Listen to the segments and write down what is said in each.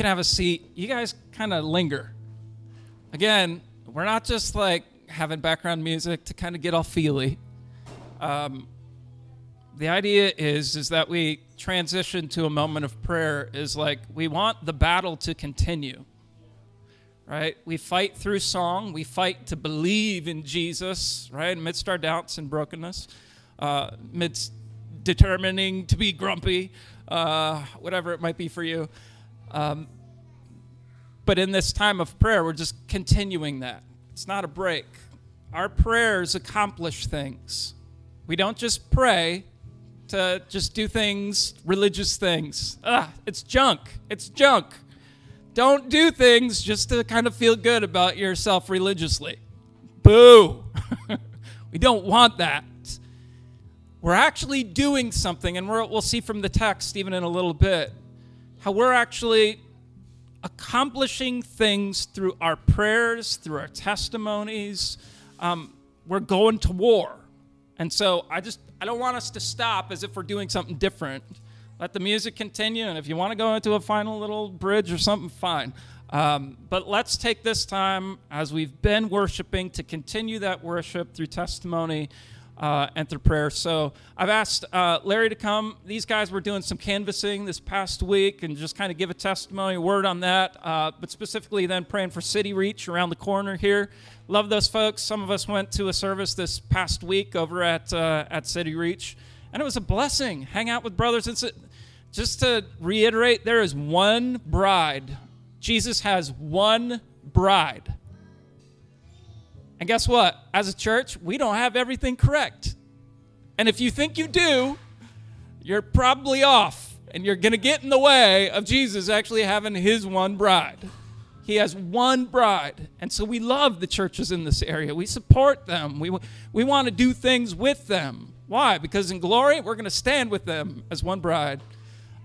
Can have a seat. You guys kind of linger. Again, we're not just like having background music to kind of get all feely. Um, the idea is is that we transition to a moment of prayer is like we want the battle to continue right we fight through song we fight to believe in jesus right amidst our doubts and brokenness uh, amidst determining to be grumpy uh, whatever it might be for you um, but in this time of prayer we're just continuing that it's not a break our prayers accomplish things we don't just pray to just do things, religious things. Ah, it's junk. It's junk. Don't do things just to kind of feel good about yourself religiously. Boo. we don't want that. We're actually doing something, and we will see from the text even in a little bit how we're actually accomplishing things through our prayers, through our testimonies. Um, we're going to war. And so I just I don't want us to stop as if we're doing something different. Let the music continue, and if you want to go into a final little bridge or something, fine. Um, but let's take this time as we've been worshiping to continue that worship through testimony uh, prayer. So I've asked uh, Larry to come. These guys were doing some canvassing this past week and just kind of give a testimony, a word on that, uh, but specifically then praying for City Reach around the corner here. Love those folks. Some of us went to a service this past week over at uh, at City Reach, and it was a blessing. Hang out with brothers and just to reiterate, there is one bride. Jesus has one bride. And guess what? As a church, we don't have everything correct. And if you think you do, you're probably off, and you're going to get in the way of Jesus actually having his one bride. He has one bride. And so we love the churches in this area. We support them. We, we want to do things with them. Why? Because in glory, we're going to stand with them as one bride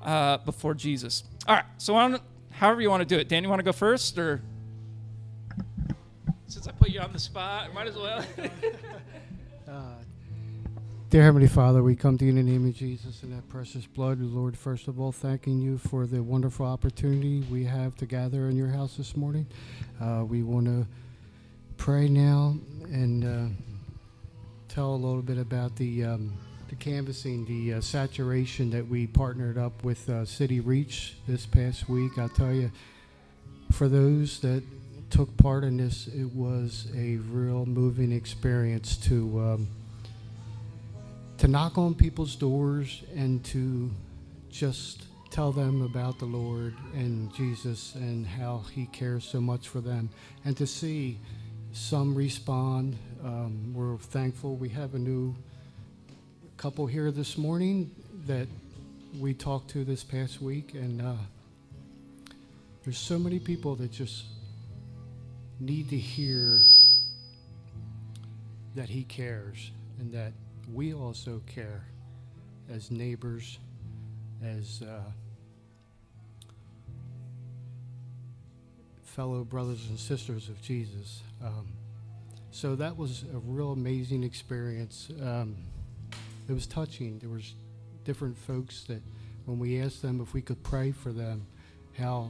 uh, before Jesus. All right. So, however you want to do it. Dan, you want to go first? Or since I put you on the spot, might as well. uh, Dear Heavenly Father, we come to you in the name of Jesus and that precious blood. Lord, first of all, thanking you for the wonderful opportunity we have to gather in your house this morning. Uh, we want to pray now and uh, tell a little bit about the, um, the canvassing, the uh, saturation that we partnered up with uh, City Reach this past week. I'll tell you, for those that took part in this, it was a real moving experience to. Um, to knock on people's doors and to just tell them about the Lord and Jesus and how He cares so much for them, and to see some respond. Um, we're thankful we have a new couple here this morning that we talked to this past week, and uh, there's so many people that just need to hear that He cares and that we also care as neighbors, as uh, fellow brothers and sisters of Jesus. Um, so that was a real amazing experience. Um, it was touching. There was different folks that, when we asked them if we could pray for them, how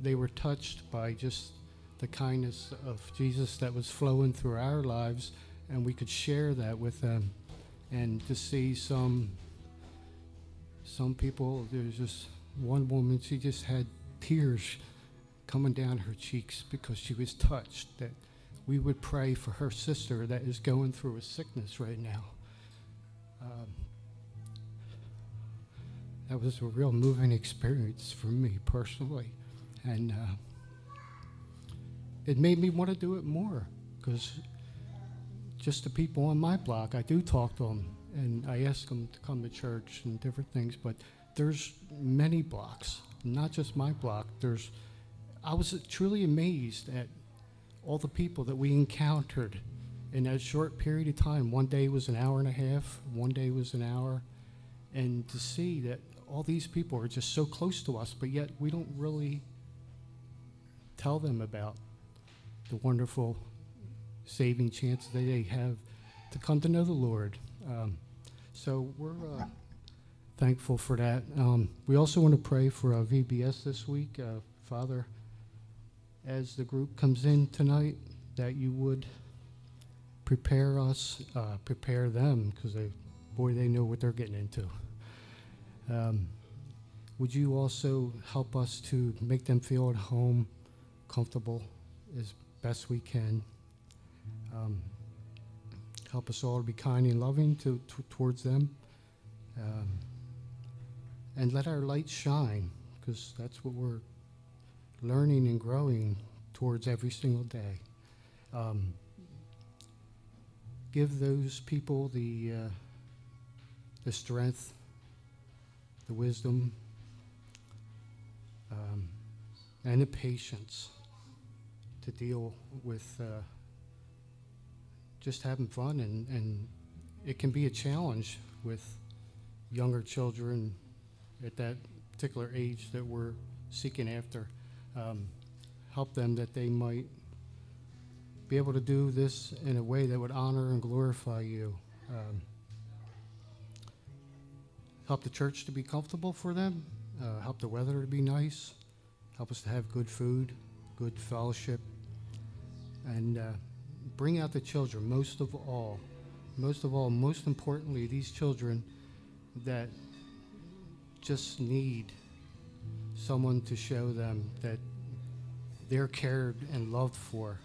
they were touched by just the kindness of Jesus that was flowing through our lives, and we could share that with them and to see some some people there's just one woman she just had tears coming down her cheeks because she was touched that we would pray for her sister that is going through a sickness right now. Um, that was a real moving experience for me personally. And uh, it made me want to do it more because just the people on my block. I do talk to them, and I ask them to come to church and different things. But there's many blocks, not just my block. There's, I was truly amazed at all the people that we encountered in that short period of time. One day was an hour and a half. One day was an hour, and to see that all these people are just so close to us, but yet we don't really tell them about the wonderful saving chance that they have to come to know the Lord. Um, so we're uh, thankful for that. Um, we also want to pray for uh, VBS this week. Uh, Father, as the group comes in tonight, that you would prepare us, uh, prepare them, because they, boy, they know what they're getting into. Um, would you also help us to make them feel at home, comfortable as best we can? Um, help us all to be kind and loving to, to towards them. Um, and let our light shine, because that's what we're learning and growing towards every single day. Um, give those people the uh, the strength, the wisdom, um, and the patience to deal with uh, just having fun, and, and it can be a challenge with younger children at that particular age that we're seeking after. Um, help them that they might be able to do this in a way that would honor and glorify you. Um, help the church to be comfortable for them. Uh, help the weather to be nice. Help us to have good food, good fellowship, and uh, bring out the children most of all. Most of all, most importantly, these children that just need someone to show them that they're cared and loved for.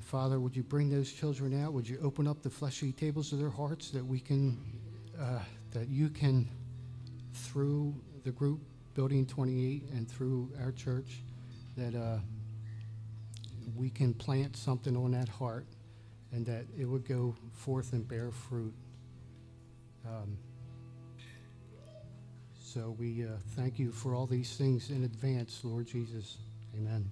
Father, would you bring those children out? Would you open up the fleshy tables of their hearts that we can, uh, that you can, through the group Building 28 and through our church, that uh, we can plant something on that heart and that it would go forth and bear fruit. Um, so we uh, thank you for all these things in advance, Lord Jesus. Amen.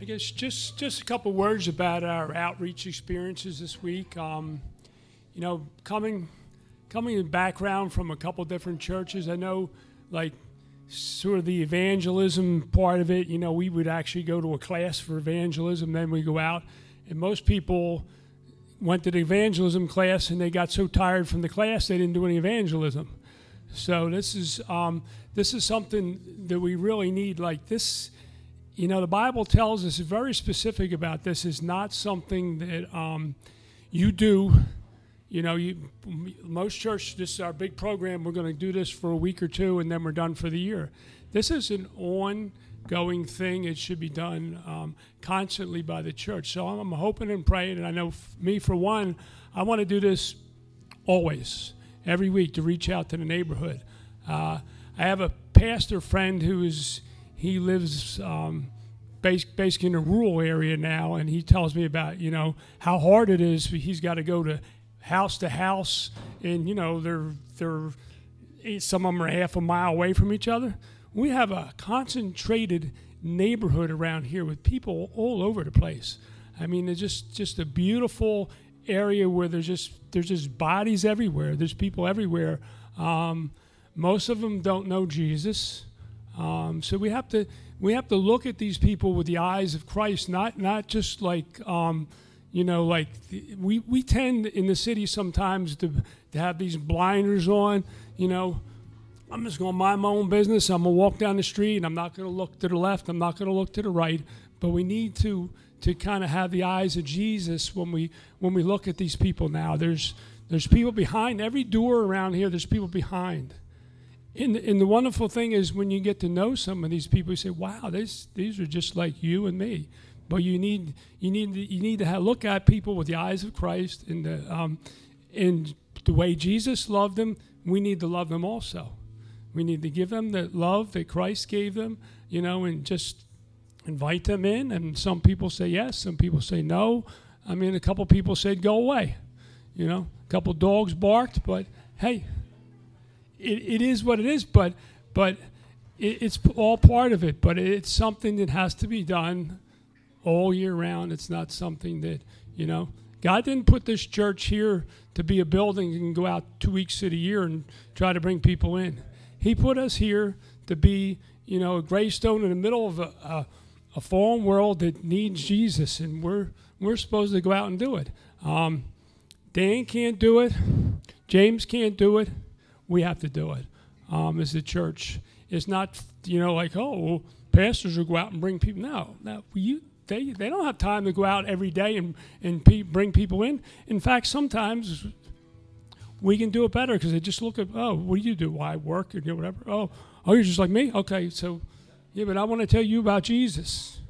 I guess just just a couple words about our outreach experiences this week. Um, you know, coming coming in background from a couple different churches, I know like sort of the evangelism part of it. You know, we would actually go to a class for evangelism, then we go out, and most people went to the evangelism class and they got so tired from the class they didn't do any evangelism. So this is um, this is something that we really need. Like this you know, the Bible tells us very specific about this. is not something that um, you do. You know, you, most church, this is our big program. We're going to do this for a week or two, and then we're done for the year. This is an ongoing thing. It should be done um, constantly by the church. So I'm, I'm hoping and praying, and I know f- me for one, I want to do this always, every week, to reach out to the neighborhood. Uh, I have a pastor friend who is he lives um, basically in a rural area now, and he tells me about you know how hard it is. He's got to go to house to house, and you know they're they're some of them are half a mile away from each other. We have a concentrated neighborhood around here with people all over the place. I mean, it's just just a beautiful area where there's just there's just bodies everywhere. There's people everywhere. Um, most of them don't know Jesus. Um, so we have to we have to look at these people with the eyes of Christ, not not just like um, you know, like we we tend in the city sometimes to to have these blinders on. You know, I'm just going to mind my own business. I'm going to walk down the street, and I'm not going to look to the left. I'm not going to look to the right. But we need to to kind of have the eyes of Jesus when we when we look at these people now. There's there's people behind every door around here. There's people behind. And, and the wonderful thing is when you get to know some of these people, you say, "Wow, these these are just like you and me." But you need you need to, you need to have, look at people with the eyes of Christ and the um, and the way Jesus loved them. We need to love them also. We need to give them the love that Christ gave them, you know, and just invite them in. And some people say yes, some people say no. I mean, a couple people said go away. You know, a couple dogs barked, but hey, it, it is what it is, but but it, it's all part of it. But it's something that has to be done all year round. It's not something that you know. God didn't put this church here to be a building and go out two weeks of the year and try to bring people in. He put us here to be, you know, a gravestone in the middle of a, a, a fallen world that needs Jesus, and we're we're supposed to go out and do it. Um, Dan can't do it. James can't do it. We have to do it um, as the church. It's not, you know, like, oh, pastors will go out and bring people. No, no, you, they, they don't have time to go out every day and, and pe- bring people in. In fact, sometimes we can do it better because they just look at, oh, what do you do? Why work or do whatever? Oh, oh, you're just like me? Okay, so, yeah, but I want to tell you about Jesus.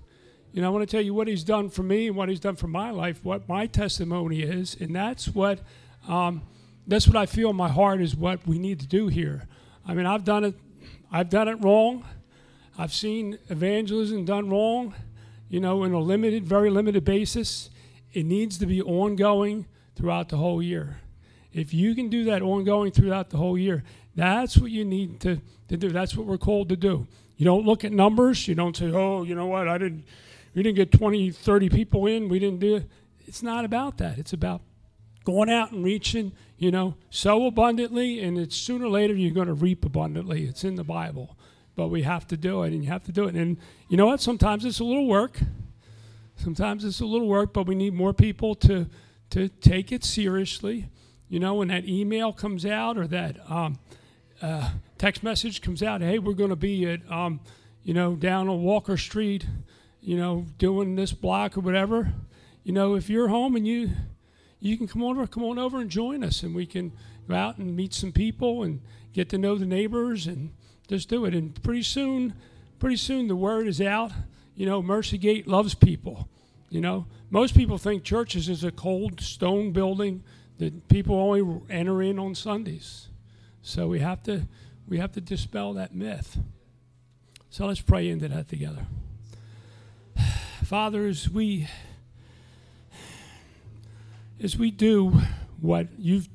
You know, I want to tell you what he's done for me and what he's done for my life, what my testimony is, and that's what um, that's what I feel in my heart is what we need to do here. I mean, I've done it, I've done it wrong. I've seen evangelism done wrong, you know, in a limited, very limited basis. It needs to be ongoing throughout the whole year. If you can do that ongoing throughout the whole year, that's what you need to, to do. That's what we're called to do. You don't look at numbers. You don't say, oh, you know what, I didn't we didn't get 20, 30 people in. We didn't do it. It's not about that. It's about going out and reaching, you know, sow abundantly, and it's sooner or later you're going to reap abundantly. It's in the Bible. But we have to do it, and you have to do it. And you know what? Sometimes it's a little work. Sometimes it's a little work, but we need more people to, to take it seriously. You know, when that email comes out or that um, uh, text message comes out, hey, we're going to be at, um, you know, down on Walker Street you know, doing this block or whatever, you know, if you're home and you you can come over, come on over and join us, and we can go out and meet some people and get to know the neighbors and just do it. And pretty soon, pretty soon the word is out. You know, Mercy Gate loves people. You know, most people think churches is a cold stone building that people only enter in on Sundays. So we have to we have to dispel that myth. So let's pray into that together. Father, as we as we do what you've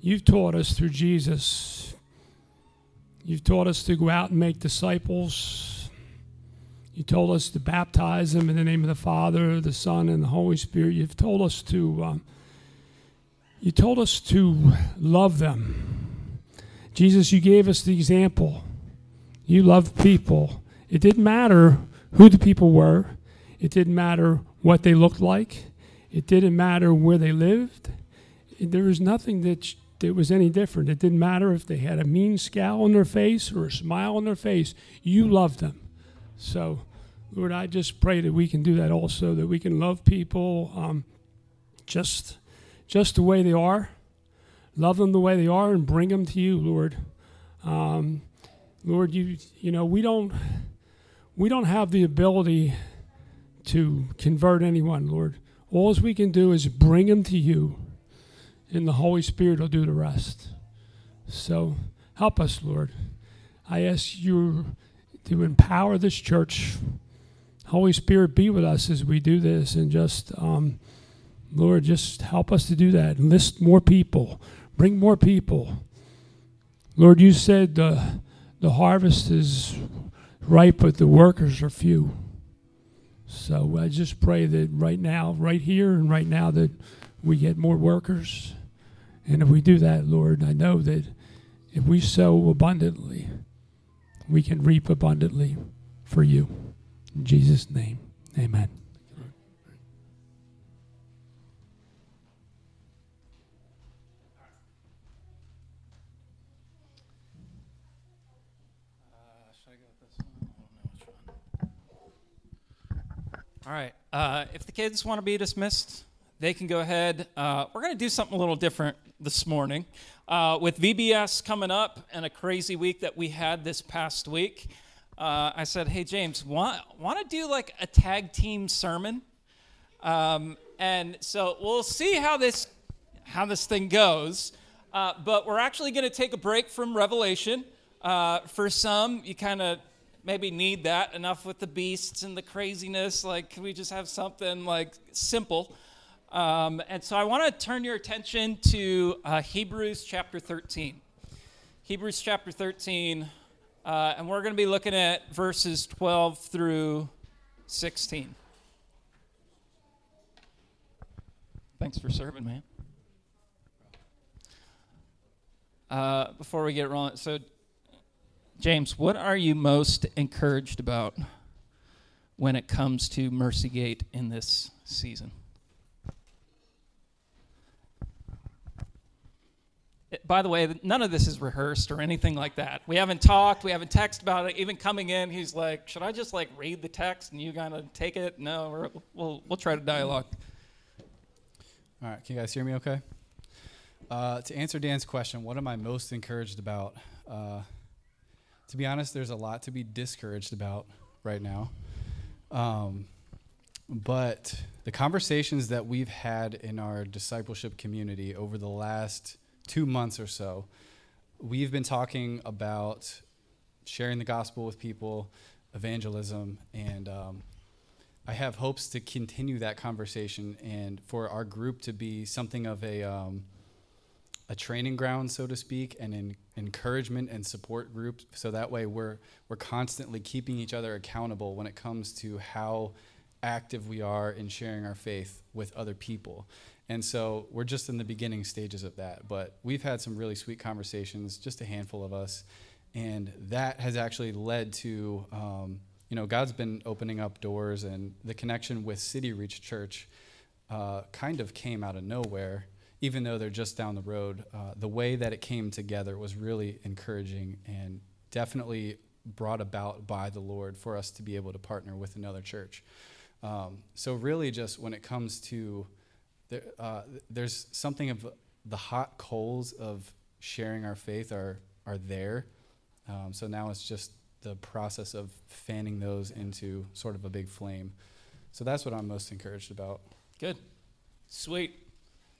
you've taught us through Jesus, you've taught us to go out and make disciples. You told us to baptize them in the name of the Father, the Son, and the Holy Spirit. You've told us to um, you told us to love them. Jesus, you gave us the example. You loved people. It didn't matter who the people were. It didn't matter what they looked like. It didn't matter where they lived. There was nothing that, that was any different. It didn't matter if they had a mean scowl on their face or a smile on their face. You loved them. So, Lord, I just pray that we can do that also, that we can love people um, just, just the way they are, love them the way they are, and bring them to you, Lord. Um, Lord, you you know we don't we don't have the ability to convert anyone, Lord. All we can do is bring them to you, and the Holy Spirit will do the rest. So help us, Lord. I ask you to empower this church. Holy Spirit, be with us as we do this, and just, um, Lord, just help us to do that. Enlist more people, bring more people. Lord, you said the, the harvest is ripe, but the workers are few. So I just pray that right now, right here and right now, that we get more workers. And if we do that, Lord, I know that if we sow abundantly, we can reap abundantly for you. In Jesus' name, amen. All right. Uh, if the kids want to be dismissed, they can go ahead. Uh, we're going to do something a little different this morning. Uh, with VBS coming up and a crazy week that we had this past week, uh, I said, "Hey James, want want to do like a tag team sermon?" Um, and so we'll see how this how this thing goes. Uh, but we're actually going to take a break from Revelation. Uh, for some, you kind of maybe need that enough with the beasts and the craziness. Like, can we just have something like simple? Um, and so I want to turn your attention to uh, Hebrews chapter 13. Hebrews chapter 13, uh, and we're going to be looking at verses 12 through 16. Thanks for serving, man. Uh, before we get rolling, so James, what are you most encouraged about when it comes to Mercy Gate in this season? By the way, none of this is rehearsed or anything like that. We haven't talked, we haven't texted about it. Even coming in, he's like, "Should I just like read the text and you of take it?" No, we're, we'll we'll try to dialogue. All right, can you guys hear me okay? Uh, to answer Dan's question, what am I most encouraged about? Uh, to be honest, there's a lot to be discouraged about right now. Um, but the conversations that we've had in our discipleship community over the last two months or so, we've been talking about sharing the gospel with people, evangelism, and um, I have hopes to continue that conversation and for our group to be something of a um, a training ground, so to speak, and an encouragement and support group. So that way, we're we're constantly keeping each other accountable when it comes to how active we are in sharing our faith with other people. And so we're just in the beginning stages of that. But we've had some really sweet conversations, just a handful of us, and that has actually led to. Um, you know, God's been opening up doors, and the connection with City Reach Church uh, kind of came out of nowhere, even though they're just down the road. Uh, the way that it came together was really encouraging and definitely brought about by the Lord for us to be able to partner with another church. Um, so, really, just when it comes to there, uh, there's something of the hot coals of sharing our faith are are there. Um, so now it's just the process of fanning those into sort of a big flame. So that's what I'm most encouraged about. Good, sweet.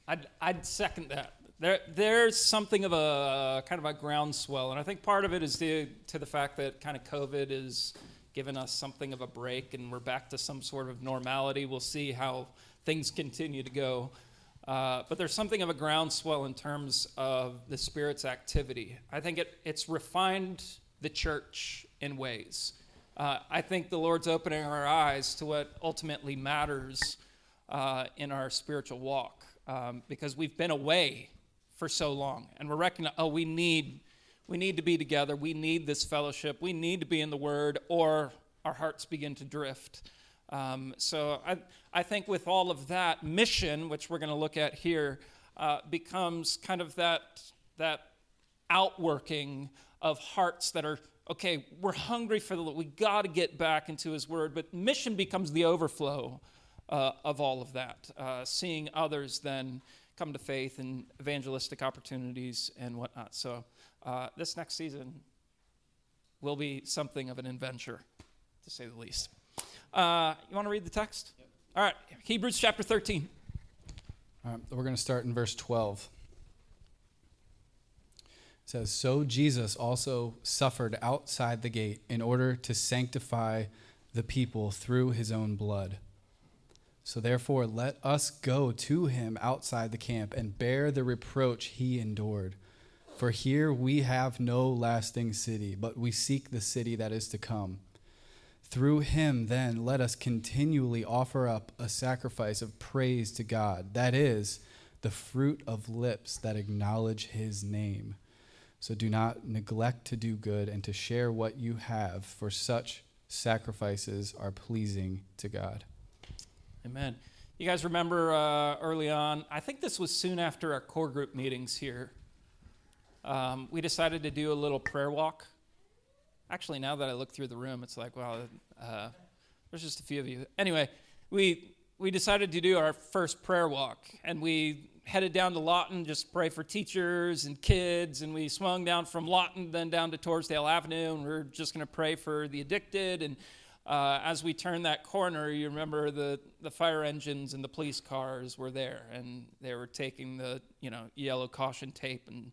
I'd I'd second that. There there's something of a kind of a groundswell, and I think part of it is due to the fact that kind of COVID is given us something of a break, and we're back to some sort of normality. We'll see how things continue to go. Uh, but there's something of a groundswell in terms of the Spirit's activity. I think it, it's refined the church in ways. Uh, I think the Lord's opening our eyes to what ultimately matters uh, in our spiritual walk um, because we've been away for so long and we're recognizing, oh, we need, we need to be together. We need this fellowship. We need to be in the Word or our hearts begin to drift. Um, so I, I think with all of that, mission, which we're going to look at here, uh, becomes kind of that, that outworking of hearts that are okay we're hungry for the we got to get back into his word. But mission becomes the overflow uh, of all of that uh, seeing others then come to faith and evangelistic opportunities and whatnot. So uh, this next season will be something of an adventure to say the least uh, you want to read the text yep. all right hebrews chapter 13 all right we're going to start in verse 12 It says, So Jesus also suffered outside the gate in order to sanctify the people through his own blood. So therefore, let us go to him outside the camp and bear the reproach he endured. For here we have no lasting city, but we seek the city that is to come. Through him, then, let us continually offer up a sacrifice of praise to God, that is, the fruit of lips that acknowledge his name. So do not neglect to do good and to share what you have, for such sacrifices are pleasing to God. Amen. You guys remember uh, early on, I think this was soon after our core group meetings here, um, we decided to do a little prayer walk. Actually, now that I look through the room, it's like, wow, uh, there's just a few of you. Anyway, we, we decided to do our first prayer walk, and we headed down to Lawton just pray for teachers and kids, and we swung down from Lawton then down to Torresdale Avenue, and we are just going to pray for the addicted. And uh, as we turned that corner, you remember the, the fire engines and the police cars were there, and they were taking the you know yellow caution tape and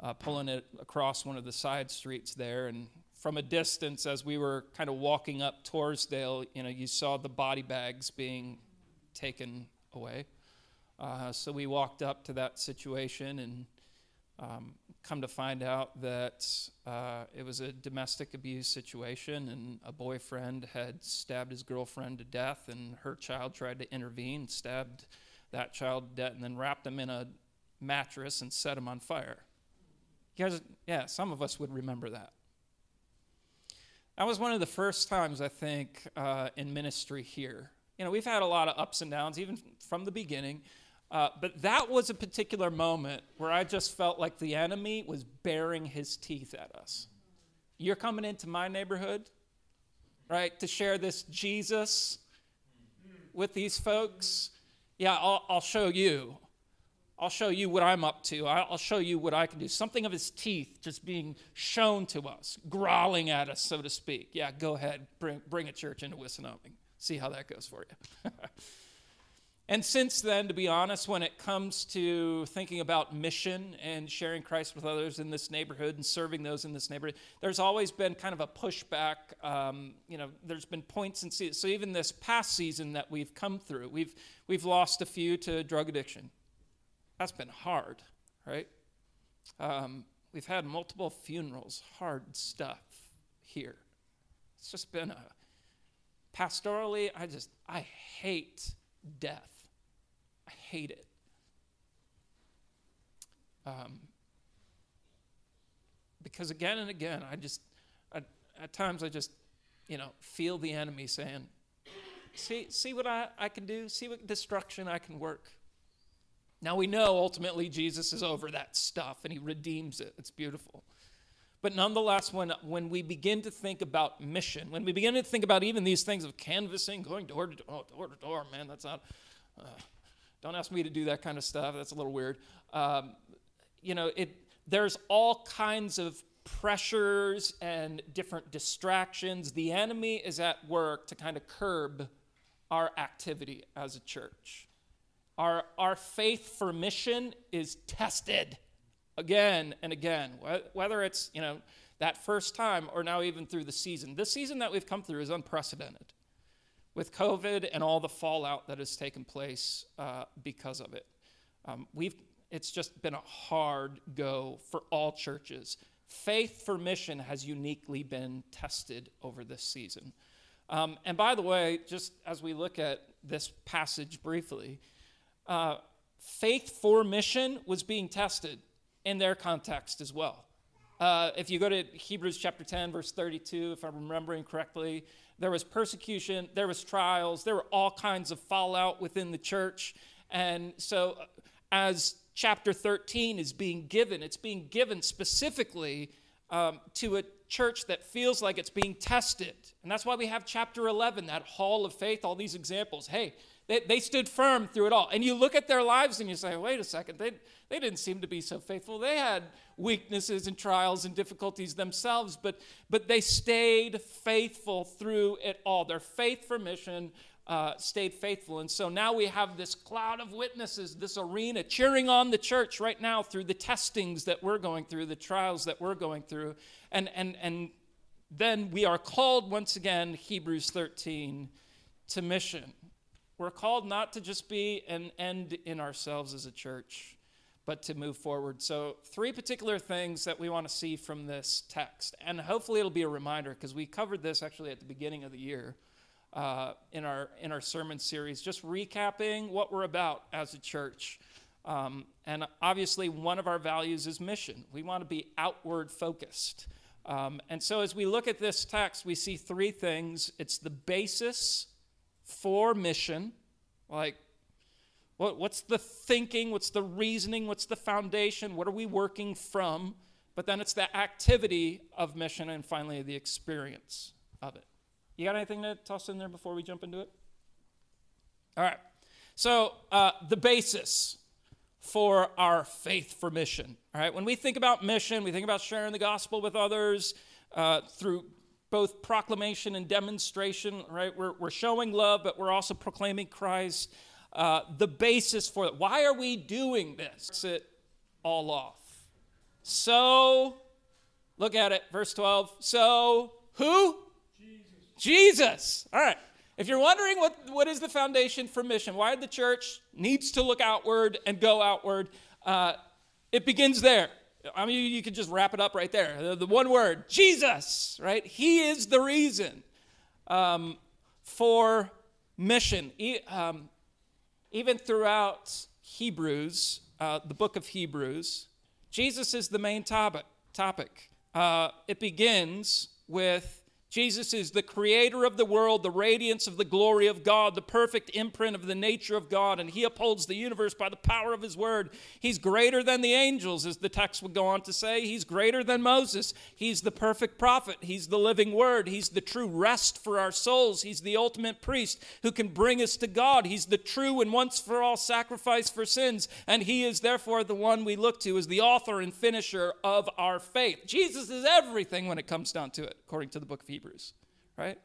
uh, pulling it across one of the side streets there. And from a distance, as we were kind of walking up Torresdale, you know, you saw the body bags being taken away. Uh, so we walked up to that situation and um, come to find out that uh, it was a domestic abuse situation and a boyfriend had stabbed his girlfriend to death and her child tried to intervene, stabbed that child to death, and then wrapped him in a mattress and set him on fire. You guys, yeah, some of us would remember that. That was one of the first times, I think, uh, in ministry here. You know, we've had a lot of ups and downs, even from the beginning. Uh, but that was a particular moment where I just felt like the enemy was baring his teeth at us. You're coming into my neighborhood, right, to share this Jesus with these folks. Yeah, I'll, I'll show you. I'll show you what I'm up to. I'll show you what I can do. Something of his teeth just being shown to us, growling at us, so to speak. Yeah, go ahead, bring, bring a church into Wissinoming. See how that goes for you. and since then, to be honest, when it comes to thinking about mission and sharing Christ with others in this neighborhood and serving those in this neighborhood, there's always been kind of a pushback. Um, you know, there's been points in season. So even this past season that we've come through, we've we've lost a few to drug addiction that's been hard, right? Um, we've had multiple funerals, hard stuff here. It's just been a pastorally, I just, I hate death. I hate it. Um, because again and again, I just, I, at times I just, you know, feel the enemy saying, see, see what I, I can do, see what destruction I can work. Now we know ultimately Jesus is over that stuff and he redeems it. It's beautiful. But nonetheless, when, when we begin to think about mission, when we begin to think about even these things of canvassing, going door to door, door to door, man, that's not, uh, don't ask me to do that kind of stuff. That's a little weird. Um, you know, it, there's all kinds of pressures and different distractions. The enemy is at work to kind of curb our activity as a church. Our, our faith for mission is tested again and again, whether it's, you know, that first time or now even through the season. This season that we've come through is unprecedented with COVID and all the fallout that has taken place uh, because of it. Um, we've, it's just been a hard go for all churches. Faith for mission has uniquely been tested over this season. Um, and by the way, just as we look at this passage briefly, uh, faith for mission was being tested in their context as well. Uh, if you go to Hebrews chapter 10, verse 32, if I'm remembering correctly, there was persecution, there was trials, there were all kinds of fallout within the church. And so, uh, as chapter 13 is being given, it's being given specifically um, to a church that feels like it's being tested. And that's why we have chapter 11, that hall of faith, all these examples. Hey, they, they stood firm through it all. And you look at their lives and you say, wait a second, they, they didn't seem to be so faithful. They had weaknesses and trials and difficulties themselves, but, but they stayed faithful through it all. Their faith for mission uh, stayed faithful. And so now we have this cloud of witnesses, this arena cheering on the church right now through the testings that we're going through, the trials that we're going through. And, and, and then we are called once again, Hebrews 13, to mission. We're called not to just be an end in ourselves as a church, but to move forward. So, three particular things that we want to see from this text. And hopefully, it'll be a reminder because we covered this actually at the beginning of the year uh, in, our, in our sermon series, just recapping what we're about as a church. Um, and obviously, one of our values is mission. We want to be outward focused. Um, and so, as we look at this text, we see three things it's the basis for mission. Like, what, what's the thinking? What's the reasoning? What's the foundation? What are we working from? But then it's the activity of mission and finally the experience of it. You got anything to toss in there before we jump into it? All right. So, uh, the basis for our faith for mission. All right. When we think about mission, we think about sharing the gospel with others uh, through both proclamation and demonstration, right? We're, we're showing love, but we're also proclaiming Christ. Uh, the basis for it. Why are we doing this? It all off. So, look at it, verse 12. So, who? Jesus. Jesus. All right. If you're wondering what, what is the foundation for mission, why the church needs to look outward and go outward, uh, it begins there. I mean, you could just wrap it up right there. The, the one word, Jesus, right? He is the reason um, for mission. E- um, even throughout Hebrews, uh, the book of Hebrews, Jesus is the main topic. topic. Uh, it begins with Jesus is the creator of the world, the radiance of the glory of God, the perfect imprint of the nature of God, and he upholds the universe by the power of his word. He's greater than the angels, as the text would go on to say. He's greater than Moses. He's the perfect prophet. He's the living word. He's the true rest for our souls. He's the ultimate priest who can bring us to God. He's the true and once for all sacrifice for sins, and he is therefore the one we look to as the author and finisher of our faith. Jesus is everything when it comes down to it, according to the book of Hebrews. Hebrews, right?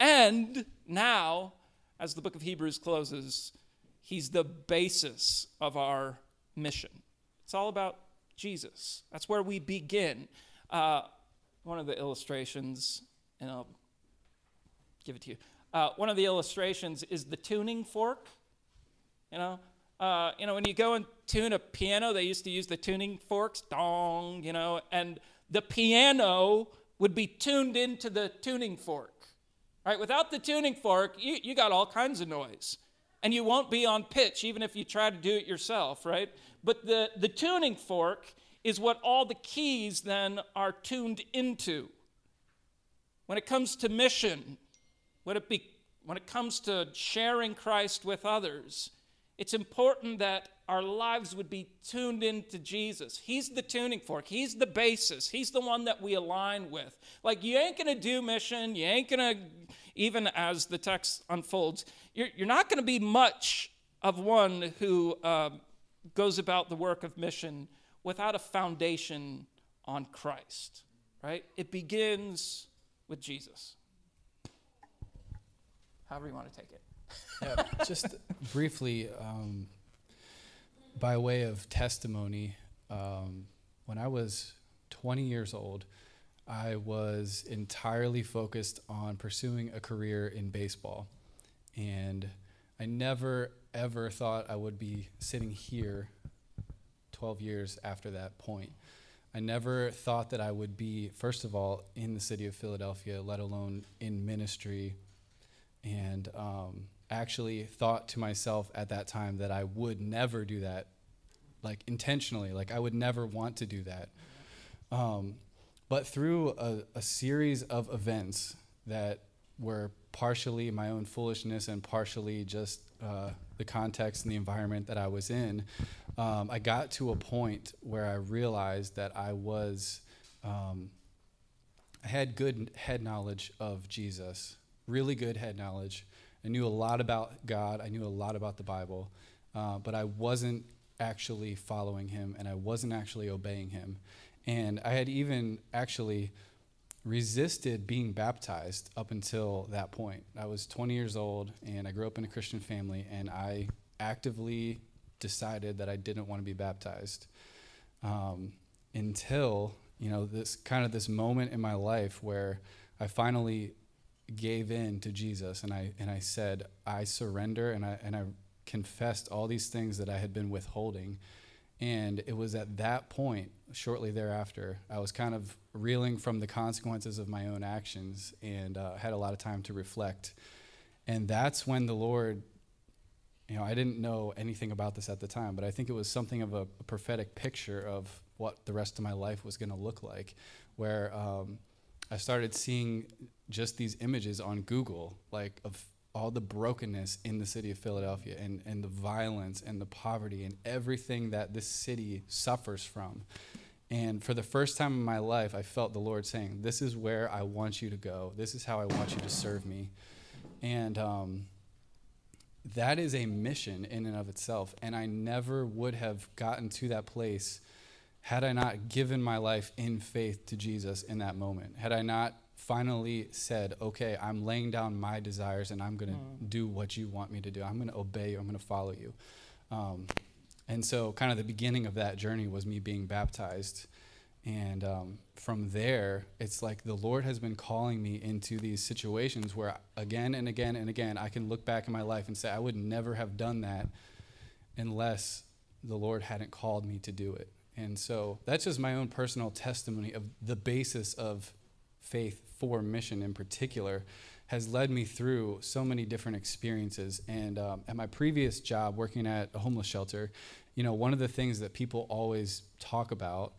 And now, as the book of Hebrews closes, he's the basis of our mission. It's all about Jesus. That's where we begin. Uh, one of the illustrations, and I'll give it to you. Uh, one of the illustrations is the tuning fork. You know, uh, you know, when you go and tune a piano, they used to use the tuning forks, dong, you know, and the piano would be tuned into the tuning fork. Right? Without the tuning fork, you, you got all kinds of noise. And you won't be on pitch even if you try to do it yourself, right? But the, the tuning fork is what all the keys then are tuned into. When it comes to mission, when it, be, when it comes to sharing Christ with others, it's important that our lives would be tuned into Jesus. He's the tuning fork, He's the basis, He's the one that we align with. Like, you ain't gonna do mission, you ain't gonna, even as the text unfolds, you're, you're not gonna be much of one who uh, goes about the work of mission without a foundation on Christ, right? It begins with Jesus. However, you want to take it. Yeah, just briefly, um, by way of testimony, um, when I was 20 years old, I was entirely focused on pursuing a career in baseball. And I never, ever thought I would be sitting here 12 years after that point. I never thought that I would be, first of all, in the city of Philadelphia, let alone in ministry. And um, actually thought to myself at that time that I would never do that, like intentionally. Like I would never want to do that. Um, but through a, a series of events that were partially my own foolishness and partially just uh, the context and the environment that I was in, um, I got to a point where I realized that I was, um, I had good head knowledge of Jesus, really good head knowledge, I knew a lot about God, I knew a lot about the Bible, uh, but I wasn't actually following Him and I wasn't actually obeying Him. And I had even actually resisted being baptized up until that point. I was 20 years old and I grew up in a Christian family, and I actively decided that I didn't want to be baptized um, until you know this kind of this moment in my life where I finally gave in to Jesus and I and I said I surrender and I and I confessed all these things that I had been withholding. And it was at that point shortly thereafter I was kind of reeling from the consequences of my own actions and uh, had a lot of time to reflect. And that's when the Lord you know I didn't know anything about this at the time but I think it was something of a, a prophetic picture of what the rest of my life was going to look like where um, I started seeing just these images on Google, like of all the brokenness in the city of Philadelphia and, and the violence and the poverty and everything that this city suffers from. And for the first time in my life, I felt the Lord saying, This is where I want you to go. This is how I want you to serve me. And um, that is a mission in and of itself. And I never would have gotten to that place had I not given my life in faith to Jesus in that moment. Had I not finally said, okay, I'm laying down my desires and I'm going to mm. do what you want me to do. I'm going to obey you. I'm going to follow you. Um, and so, kind of the beginning of that journey was me being baptized. And um, from there, it's like the Lord has been calling me into these situations where again and again and again, I can look back in my life and say, I would never have done that unless the Lord hadn't called me to do it. And so that's just my own personal testimony of the basis of faith for mission in particular has led me through so many different experiences. And um, at my previous job, working at a homeless shelter, you know, one of the things that people always talk about,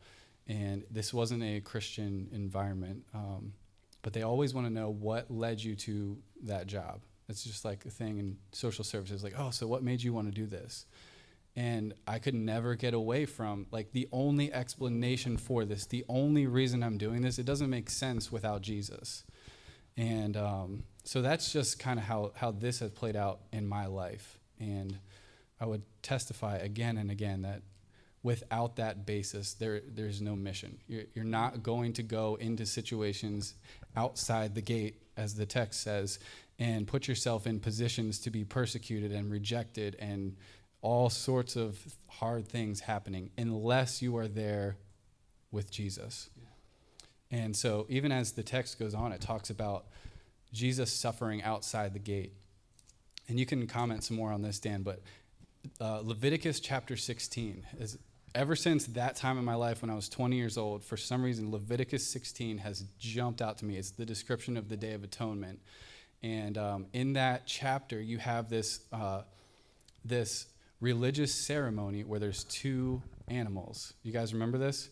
and this wasn't a Christian environment, um, but they always want to know what led you to that job. It's just like a thing in social services, like, oh, so what made you want to do this? And I could never get away from like the only explanation for this, the only reason I'm doing this, it doesn't make sense without Jesus. And um, so that's just kind of how, how this has played out in my life. And I would testify again and again that without that basis, there, there's no mission. You're, you're not going to go into situations outside the gate, as the text says, and put yourself in positions to be persecuted and rejected and all sorts of hard things happening unless you are there with Jesus. Yeah. And so, even as the text goes on, it talks about Jesus suffering outside the gate. And you can comment some more on this, Dan, but uh, Leviticus chapter 16 is ever since that time in my life when I was 20 years old, for some reason, Leviticus 16 has jumped out to me. It's the description of the Day of Atonement. And um, in that chapter, you have this, uh, this religious ceremony where there's two animals. You guys remember this?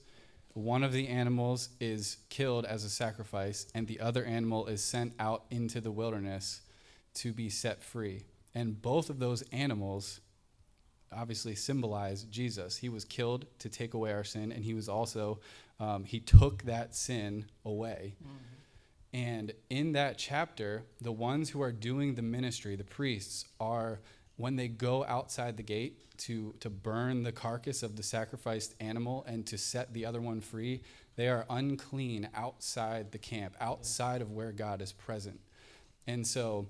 One of the animals is killed as a sacrifice, and the other animal is sent out into the wilderness to be set free. And both of those animals obviously symbolize Jesus. He was killed to take away our sin, and he was also, um, he took that sin away. Mm-hmm. And in that chapter, the ones who are doing the ministry, the priests, are when they go outside the gate to, to burn the carcass of the sacrificed animal and to set the other one free, they are unclean outside the camp, outside of where God is present. And so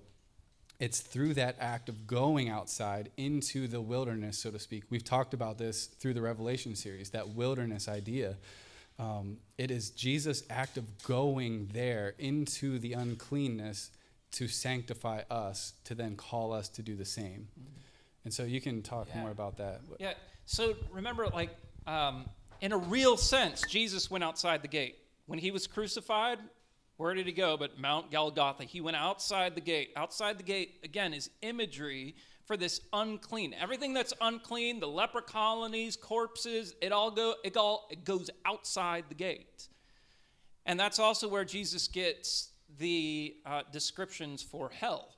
it's through that act of going outside into the wilderness, so to speak. We've talked about this through the Revelation series, that wilderness idea. Um, it is Jesus' act of going there into the uncleanness to sanctify us, to then call us to do the same. Mm-hmm. And so you can talk yeah. more about that. Yeah. So remember, like, um, in a real sense, Jesus went outside the gate. When he was crucified, where did he go? But Mount Golgotha. He went outside the gate. Outside the gate, again, is imagery for this unclean. Everything that's unclean, the leper colonies, corpses, it all go it all it goes outside the gate. And that's also where Jesus gets the uh, descriptions for hell.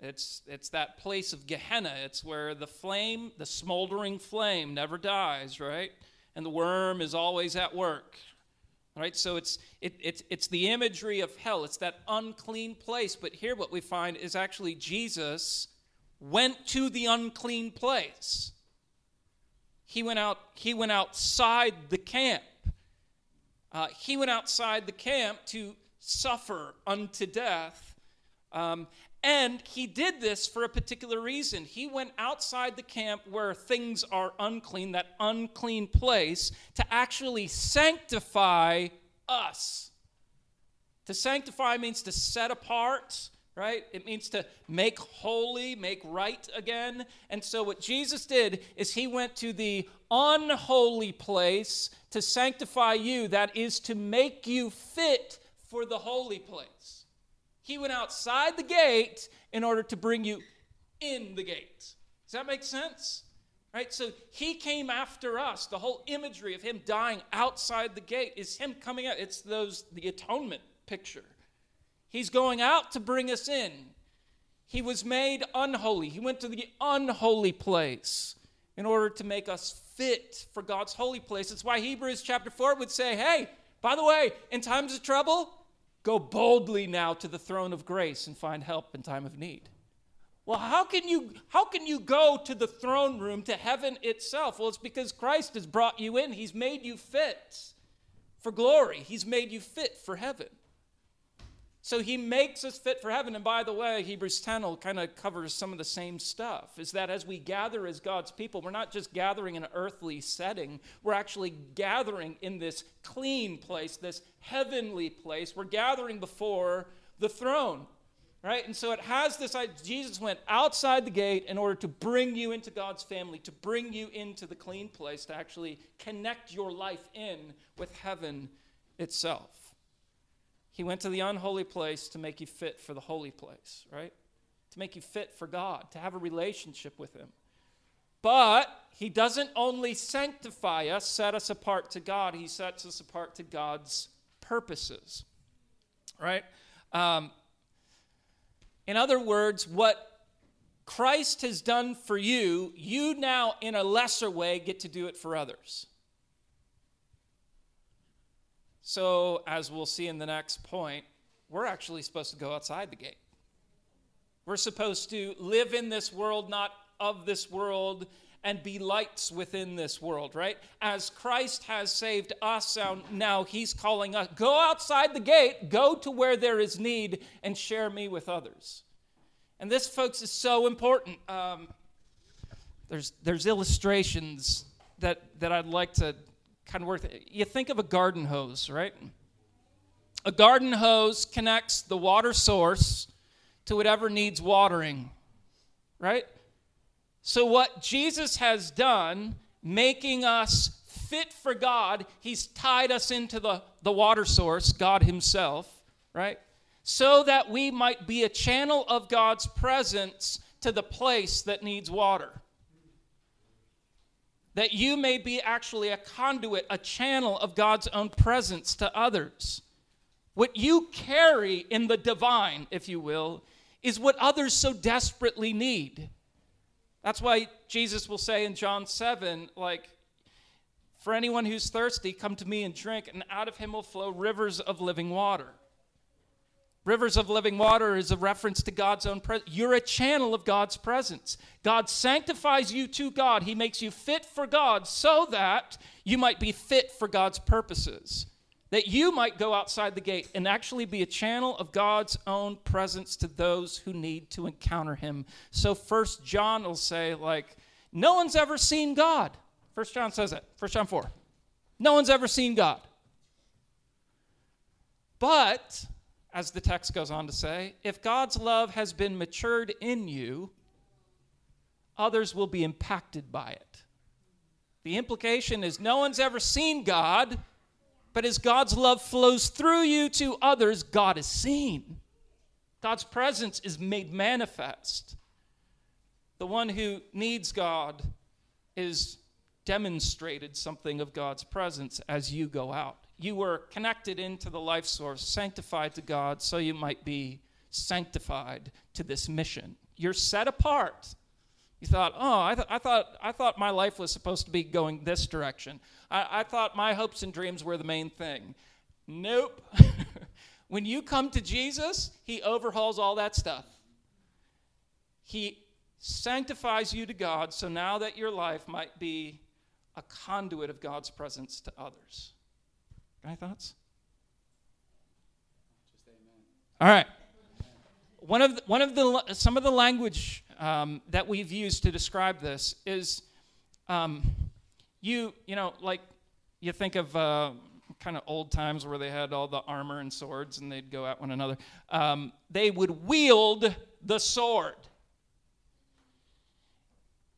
It's, it's that place of Gehenna. It's where the flame, the smoldering flame, never dies, right? And the worm is always at work. Right? So it's, it, it's, it's the imagery of hell. It's that unclean place. But here, what we find is actually Jesus went to the unclean place. He went out, he went outside the camp. Uh, he went outside the camp to suffer unto death. Um, and he did this for a particular reason. He went outside the camp where things are unclean, that unclean place, to actually sanctify us. To sanctify means to set apart, right? It means to make holy, make right again. And so, what Jesus did is he went to the unholy place to sanctify you, that is, to make you fit for the holy place. He went outside the gate in order to bring you in the gate. Does that make sense? Right? So he came after us. The whole imagery of him dying outside the gate is him coming out. It's those the atonement picture. He's going out to bring us in. He was made unholy. He went to the unholy place in order to make us fit for God's holy place. It's why Hebrews chapter 4 would say, hey, by the way, in times of trouble, Go boldly now to the throne of grace and find help in time of need. Well, how can you how can you go to the throne room to heaven itself? Well, it's because Christ has brought you in. He's made you fit for glory. He's made you fit for heaven. So he makes us fit for heaven. And by the way, Hebrews 10 will kind of covers some of the same stuff. Is that as we gather as God's people, we're not just gathering in an earthly setting, we're actually gathering in this clean place, this heavenly place. We're gathering before the throne. Right? And so it has this Jesus went outside the gate in order to bring you into God's family, to bring you into the clean place, to actually connect your life in with heaven itself. He went to the unholy place to make you fit for the holy place, right? To make you fit for God, to have a relationship with Him. But He doesn't only sanctify us, set us apart to God, He sets us apart to God's purposes. right? Um, in other words, what Christ has done for you, you now, in a lesser way, get to do it for others. So, as we'll see in the next point, we're actually supposed to go outside the gate. We're supposed to live in this world, not of this world, and be lights within this world, right? As Christ has saved us, now He's calling us go outside the gate, go to where there is need, and share me with others. And this, folks, is so important. Um, there's, there's illustrations that, that I'd like to kind of work. You think of a garden hose, right? A garden hose connects the water source to whatever needs watering, right? So, what Jesus has done, making us fit for God, He's tied us into the, the water source, God Himself, right? So that we might be a channel of God's presence to the place that needs water. That you may be actually a conduit, a channel of God's own presence to others. What you carry in the divine, if you will, is what others so desperately need. That's why Jesus will say in John 7, like, for anyone who's thirsty, come to me and drink, and out of him will flow rivers of living water. Rivers of living water is a reference to God's own presence. You're a channel of God's presence. God sanctifies you to God. He makes you fit for God so that you might be fit for God's purposes that you might go outside the gate and actually be a channel of God's own presence to those who need to encounter him. So first John will say like no one's ever seen God. First John says it. First John 4. No one's ever seen God. But as the text goes on to say, if God's love has been matured in you, others will be impacted by it. The implication is no one's ever seen God, but as God's love flows through you to others, God is seen. God's presence is made manifest. The one who needs God is demonstrated something of God's presence as you go out. You were connected into the life source, sanctified to God, so you might be sanctified to this mission. You're set apart. You thought, oh, I, th- I, thought, I thought my life was supposed to be going this direction. I, I thought my hopes and dreams were the main thing. Nope. when you come to Jesus, He overhauls all that stuff. He sanctifies you to God so now that your life might be a conduit of God's presence to others. Any thoughts? Just amen. All right. One of the, one of the some of the language um, that we've used to describe this is um, you you know like you think of uh, kind of old times where they had all the armor and swords and they'd go at one another um, they would wield the sword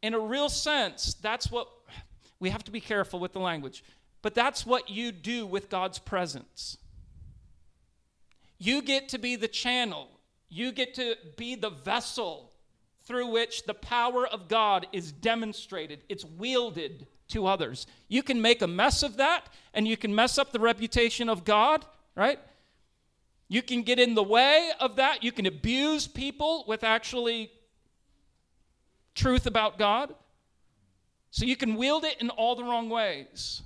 in a real sense that's what we have to be careful with the language but that's what you do with god's presence you get to be the channel you get to be the vessel through which the power of God is demonstrated, it's wielded to others. You can make a mess of that and you can mess up the reputation of God, right? You can get in the way of that. You can abuse people with actually truth about God. So you can wield it in all the wrong ways.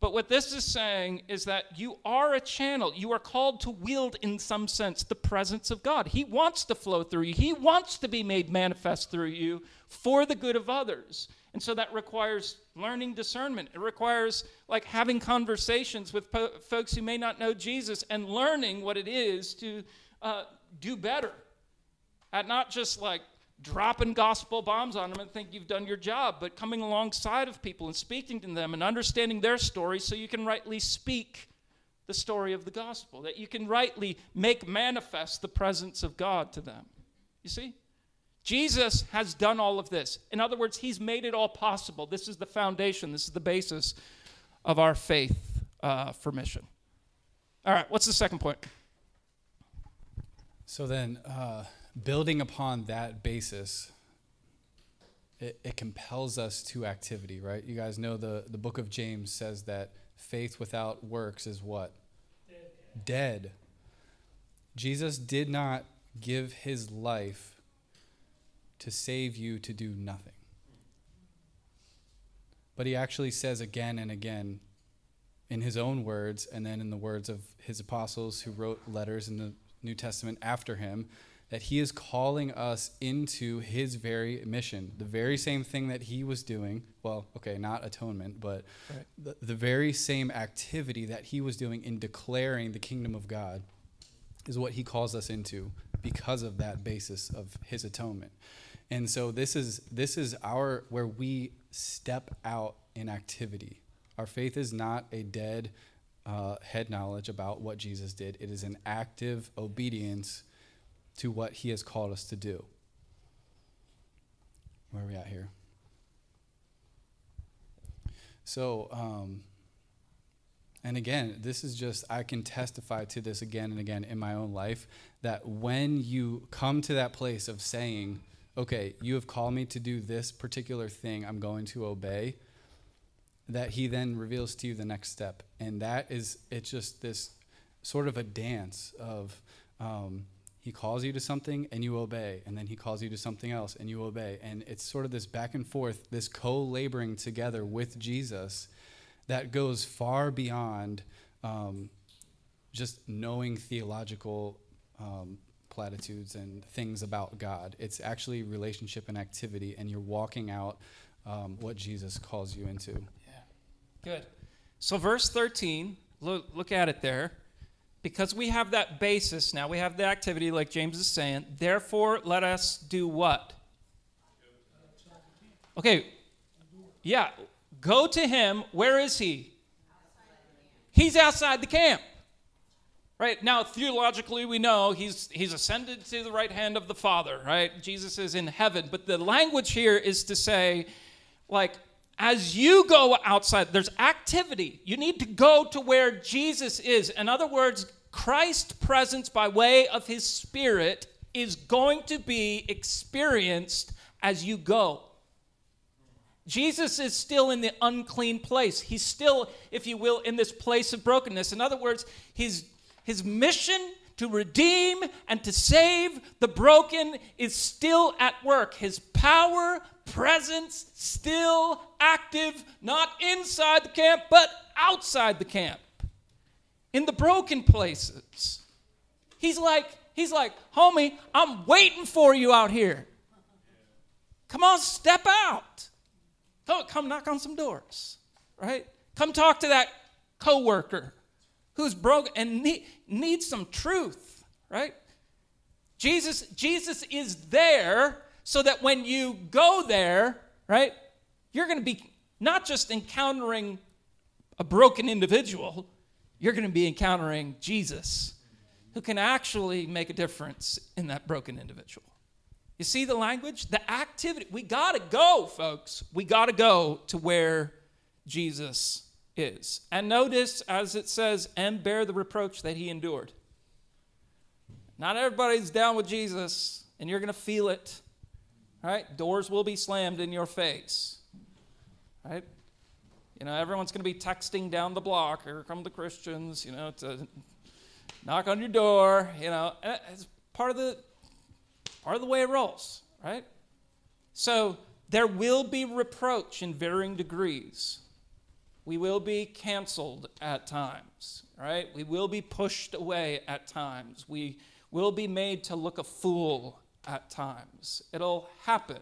But what this is saying is that you are a channel. You are called to wield, in some sense, the presence of God. He wants to flow through you, He wants to be made manifest through you for the good of others. And so that requires learning discernment. It requires like having conversations with po- folks who may not know Jesus and learning what it is to uh, do better at not just like dropping gospel bombs on them and think you've done your job, but coming alongside of people and speaking to them and understanding their story so you can rightly speak the story of the gospel, that you can rightly make manifest the presence of God to them. You see? Jesus has done all of this. In other words, he's made it all possible. This is the foundation, this is the basis of our faith uh, for mission. All right, what's the second point? So then, uh, building upon that basis, it, it compels us to activity, right? You guys know the, the book of James says that faith without works is what? Dead. Dead. Jesus did not give his life to save you to do nothing. But he actually says again and again, in his own words, and then in the words of his apostles who wrote letters in the New Testament after him, that he is calling us into his very mission. The very same thing that he was doing, well, okay, not atonement, but right. the, the very same activity that he was doing in declaring the kingdom of God is what he calls us into because of that basis of his atonement. And so this is this is our where we step out in activity. Our faith is not a dead uh, head knowledge about what Jesus did. It is an active obedience to what he has called us to do. Where are we at here? So, um, and again, this is just, I can testify to this again and again in my own life that when you come to that place of saying, okay, you have called me to do this particular thing, I'm going to obey, that he then reveals to you the next step. And that is, it's just this sort of a dance of, um, he calls you to something and you obey, and then he calls you to something else and you obey. And it's sort of this back and forth, this co laboring together with Jesus that goes far beyond um, just knowing theological um, platitudes and things about God. It's actually relationship and activity, and you're walking out um, what Jesus calls you into. Yeah. Good. So, verse 13, look, look at it there because we have that basis now, we have the activity, like James is saying, therefore let us do what? Okay, yeah, go to him. Where is he? He's outside the camp. Right now, theologically, we know he's he's ascended to the right hand of the Father. Right, Jesus is in heaven. But the language here is to say, like, as you go outside, there's activity. You need to go to where Jesus is. In other words, Christ's presence by way of his Spirit is going to be experienced as you go. Jesus is still in the unclean place. He's still, if you will, in this place of brokenness. In other words, his, his mission to redeem and to save the broken is still at work. His power, presence, still active, not inside the camp, but outside the camp, in the broken places. He's like, he's like, homie, I'm waiting for you out here. Come on, step out. Come, come knock on some doors, right? Come talk to that coworker who's broken and need, needs some truth, right? Jesus, Jesus is there so that when you go there, right, you're going to be not just encountering a broken individual, you're going to be encountering Jesus who can actually make a difference in that broken individual. You see the language? The activity. We got to go, folks. We got to go to where Jesus is. And notice, as it says, and bear the reproach that he endured. Not everybody's down with Jesus, and you're going to feel it. Right? Doors will be slammed in your face. Right? You know, everyone's going to be texting down the block. Here come the Christians, you know, to knock on your door. You know, it's part of the part of the way it rolls, right? So there will be reproach in varying degrees. We will be canceled at times, right? We will be pushed away at times. We will be made to look a fool at times. It'll happen.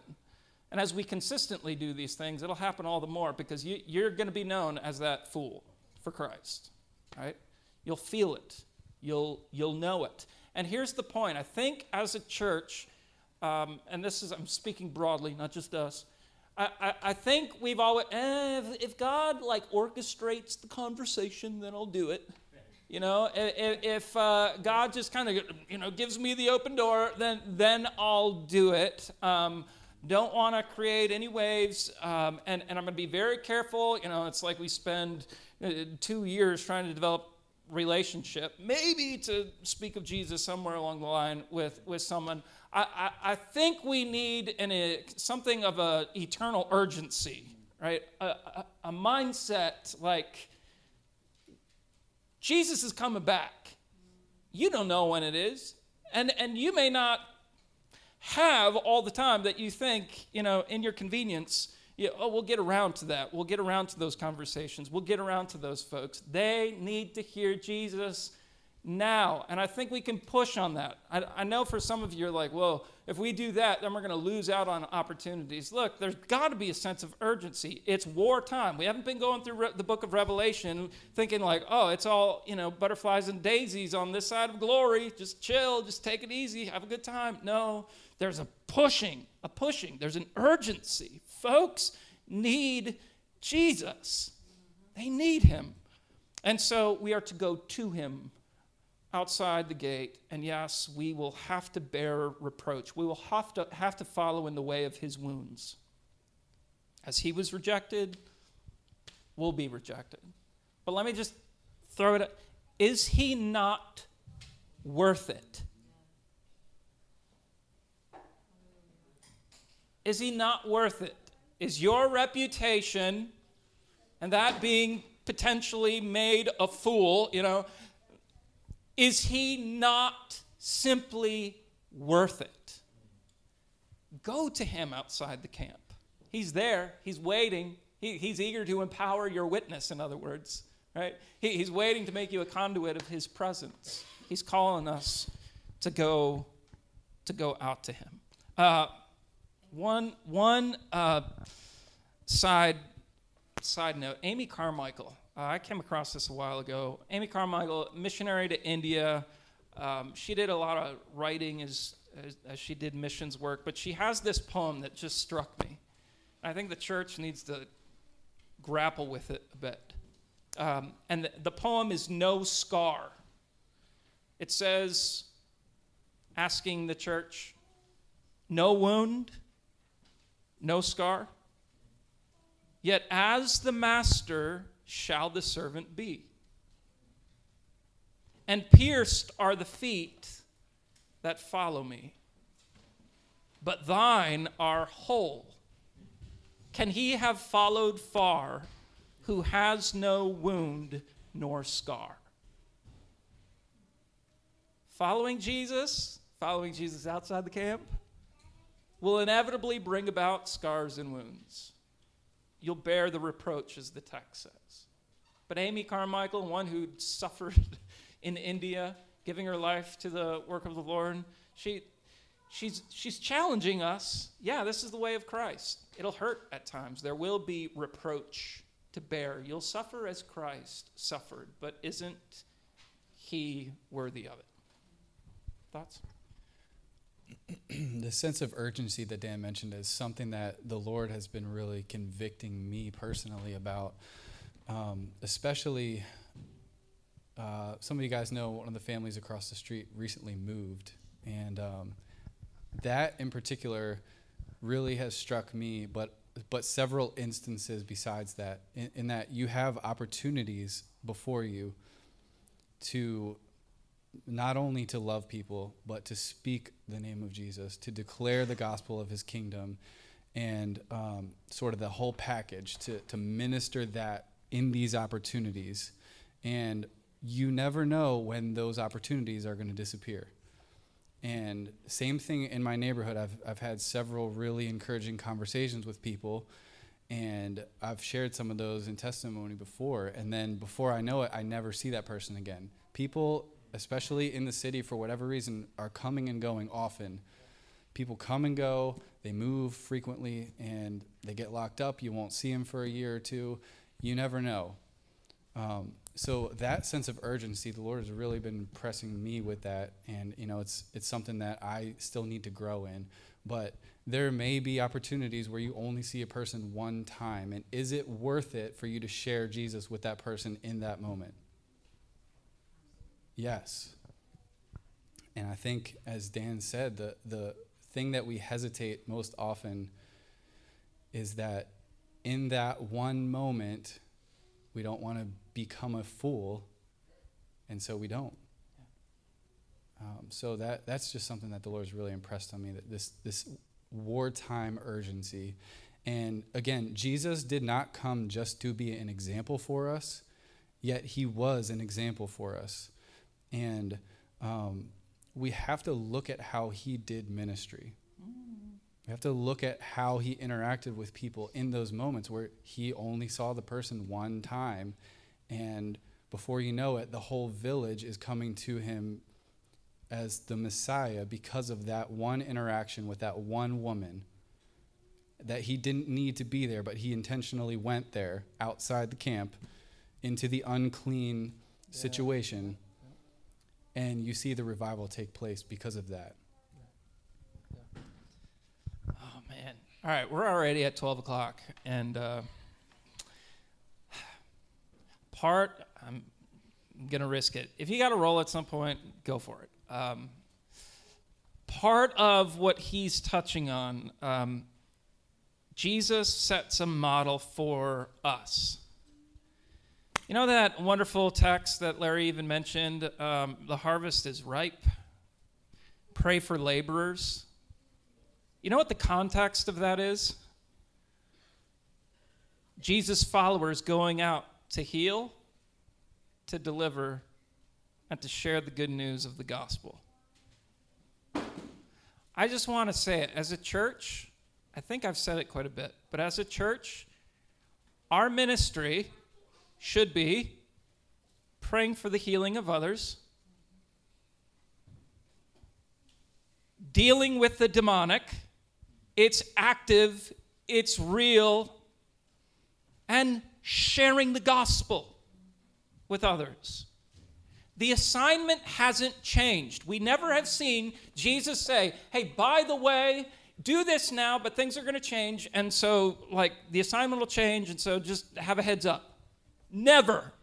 And as we consistently do these things, it'll happen all the more because you, you're going to be known as that fool for Christ, right? You'll feel it, you'll, you'll know it. And here's the point I think as a church, um, and this is, I'm speaking broadly, not just us. I, I, think we've always, eh, if, if, God like orchestrates the conversation, then I'll do it. You know, if, if uh, God just kind of, you know, gives me the open door, then then I'll do it. Um, don't want to create any waves, um, and and I'm going to be very careful. You know, it's like we spend uh, two years trying to develop relationship, maybe to speak of Jesus somewhere along the line with with someone. I, I, think we need an, a, something of an eternal urgency, right? A, a, a mindset like Jesus is coming back. you don't know when it is. And, and you may not have all the time that you think, you know, in your convenience, you, oh, we'll get around to that. We'll get around to those conversations. We'll get around to those folks. They need to hear Jesus now. And I think we can push on that. I, I know for some of you, you're like, well, if we do that, then we're going to lose out on opportunities. Look, there's got to be a sense of urgency. It's wartime. We haven't been going through re- the book of Revelation thinking, like, oh, it's all, you know, butterflies and daisies on this side of glory. Just chill, just take it easy, have a good time. No, there's a pushing, a pushing. There's an urgency. Folks need Jesus, they need him. And so we are to go to him outside the gate, and yes, we will have to bear reproach. We will have to, have to follow in the way of his wounds. As he was rejected, we'll be rejected. But let me just throw it. Is he not worth it? Is he not worth it? Is your reputation and that being potentially made a fool, you know, is he not simply worth it? Go to him outside the camp. He's there, he's waiting, he, he's eager to empower your witness, in other words, right? He, he's waiting to make you a conduit of his presence. He's calling us to go to go out to him. Uh, one one uh, side side note: Amy Carmichael uh, I came across this a while ago. Amy Carmichael, missionary to India. Um, she did a lot of writing as, as, as, she did missions work, but she has this poem that just struck me. I think the church needs to grapple with it a bit. Um, and the, the poem is No Scar. It says, asking the church, no wound, no scar. Yet as the master shall the servant be. And pierced are the feet that follow me, but thine are whole. Can he have followed far who has no wound nor scar? Following Jesus, following Jesus outside the camp, will inevitably bring about scars and wounds. You'll bear the reproach, as the text says. But Amy Carmichael, one who'd suffered in India, giving her life to the work of the Lord, she, she's, she's challenging us. Yeah, this is the way of Christ. It'll hurt at times. There will be reproach to bear. You'll suffer as Christ suffered, but isn't he worthy of it? Thoughts? the sense of urgency that Dan mentioned is something that the Lord has been really convicting me personally about um, especially uh, some of you guys know one of the families across the street recently moved, and um, that in particular really has struck me. But but several instances besides that, in, in that you have opportunities before you to not only to love people, but to speak the name of Jesus, to declare the gospel of his kingdom, and um, sort of the whole package to, to minister that in these opportunities. And you never know when those opportunities are going to disappear. And same thing in my neighborhood. I've, I've had several really encouraging conversations with people, and I've shared some of those in testimony before. And then before I know it, I never see that person again. People, especially in the city, for whatever reason, are coming and going often. People come and go, they move frequently, and they get locked up. You won't see them for a year or two you never know. Um, so that sense of urgency, the Lord has really been pressing me with that, and you know, it's it's something that I still need to grow in. But there may be opportunities where you only see a person one time, and is it worth it for you to share Jesus with that person in that moment? Yes. And I think, as Dan said, the the thing that we hesitate most often is that in that one moment, we don't want to become a fool, and so we don't. Um, so that that's just something that the Lord's really impressed on me that this this wartime urgency, and again, Jesus did not come just to be an example for us, yet he was an example for us, and um, we have to look at how he did ministry. We have to look at how he interacted with people in those moments where he only saw the person one time. And before you know it, the whole village is coming to him as the Messiah because of that one interaction with that one woman. That he didn't need to be there, but he intentionally went there outside the camp into the unclean yeah. situation. And you see the revival take place because of that. Oh man. All right, we're already at 12 o'clock. And uh, part, I'm to risk it. If you got to roll at some point, go for it. Um, part of what he's touching on, um, Jesus sets a model for us. You know that wonderful text that Larry even mentioned? Um, the harvest is ripe. Pray for laborers. You know what the context of that is? Jesus' followers going out to heal, to deliver, and to share the good news of the gospel. I just want to say it as a church, I think I've said it quite a bit, but as a church, our ministry should be praying for the healing of others, dealing with the demonic it's active, it's real, and sharing the gospel with others. The assignment hasn't changed. We never have seen Jesus say, hey, by the way, do this now, but things are going to change. And so, like, the assignment will change. And so, just have a heads up. Never.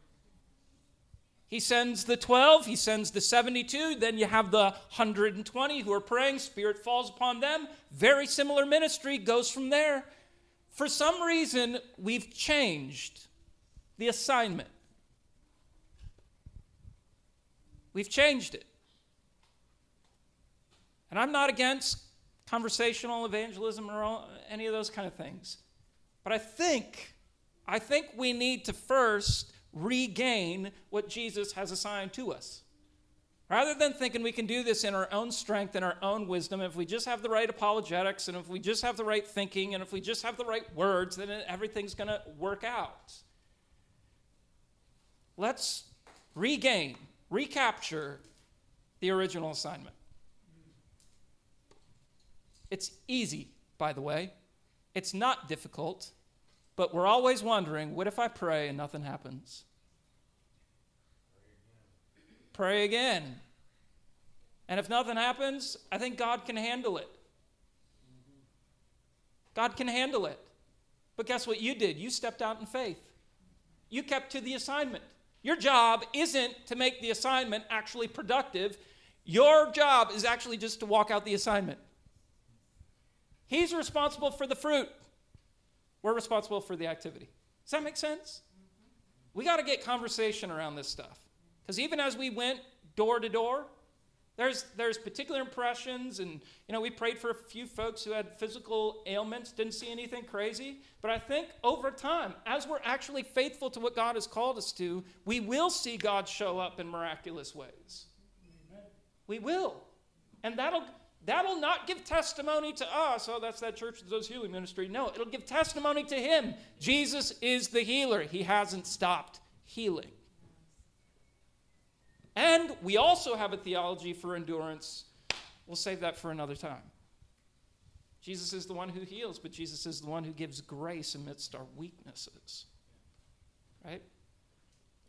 He sends the 12, he sends the 72, then you have the 120 who are praying, Spirit falls upon them. Very similar ministry goes from there. For some reason, we've changed the assignment. We've changed it. And I'm not against conversational evangelism or any of those kind of things. But I think I think we need to first regain what Jesus has assigned to us. Rather than thinking we can do this in our own strength and our own wisdom, if we just have the right apologetics and if we just have the right thinking and if we just have the right words, then everything's going to work out. Let's regain, recapture the original assignment. It's easy, by the way. It's not difficult. But we're always wondering what if I pray and nothing happens? Pray again. And if nothing happens, I think God can handle it. God can handle it. But guess what you did? You stepped out in faith. You kept to the assignment. Your job isn't to make the assignment actually productive. Your job is actually just to walk out the assignment. He's responsible for the fruit. We're responsible for the activity. Does that make sense? We got to get conversation around this stuff. Because even as we went door to door, there's, there's particular impressions, and you know, we prayed for a few folks who had physical ailments, didn't see anything crazy. But I think over time, as we're actually faithful to what God has called us to, we will see God show up in miraculous ways. Amen. We will. And that'll That'll not give testimony to us. Oh, that's that church that does healing ministry. No, it'll give testimony to him. Jesus is the healer. He hasn't stopped healing. And we also have a theology for endurance. We'll save that for another time. Jesus is the one who heals, but Jesus is the one who gives grace amidst our weaknesses. Right?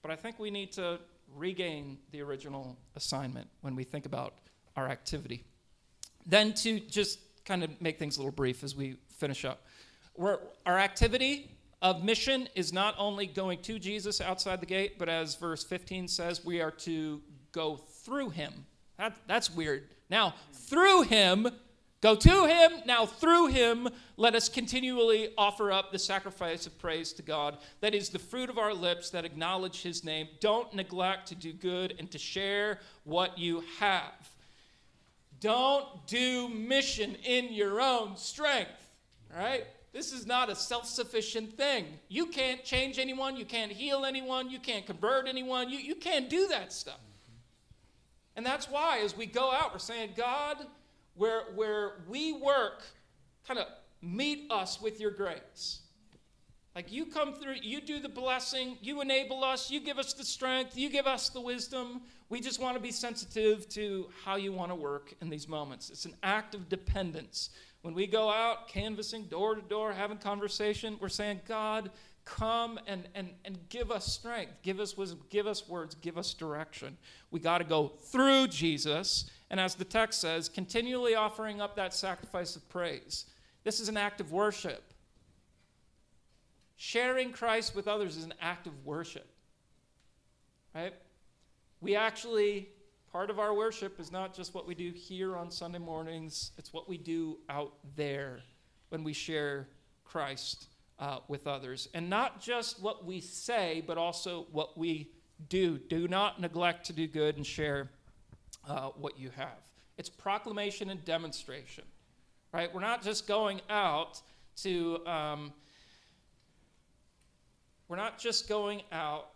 But I think we need to regain the original assignment when we think about our activity. Then, to just kind of make things a little brief as we finish up, We're, our activity of mission is not only going to Jesus outside the gate, but as verse 15 says, we are to go through him. That, that's weird. Now, through him, go to him. Now, through him, let us continually offer up the sacrifice of praise to God. That is the fruit of our lips that acknowledge his name. Don't neglect to do good and to share what you have. Don't do mission in your own strength, right? This is not a self sufficient thing. You can't change anyone. You can't heal anyone. You can't convert anyone. You, you can't do that stuff. And that's why, as we go out, we're saying, God, where, where we work, kind of meet us with your grace. Like you come through, you do the blessing, you enable us, you give us the strength, you give us the wisdom. We just want to be sensitive to how you want to work in these moments. It's an act of dependence. When we go out canvassing door to door, having conversation, we're saying, God, come and, and, and give us strength, give us wisdom, give us words, give us direction. We got to go through Jesus. And as the text says, continually offering up that sacrifice of praise. This is an act of worship. Sharing Christ with others is an act of worship. Right? We actually, part of our worship is not just what we do here on Sunday mornings, it's what we do out there when we share Christ uh, with others. And not just what we say, but also what we do. Do not neglect to do good and share uh, what you have. It's proclamation and demonstration, right? We're not just going out to, um, we're not just going out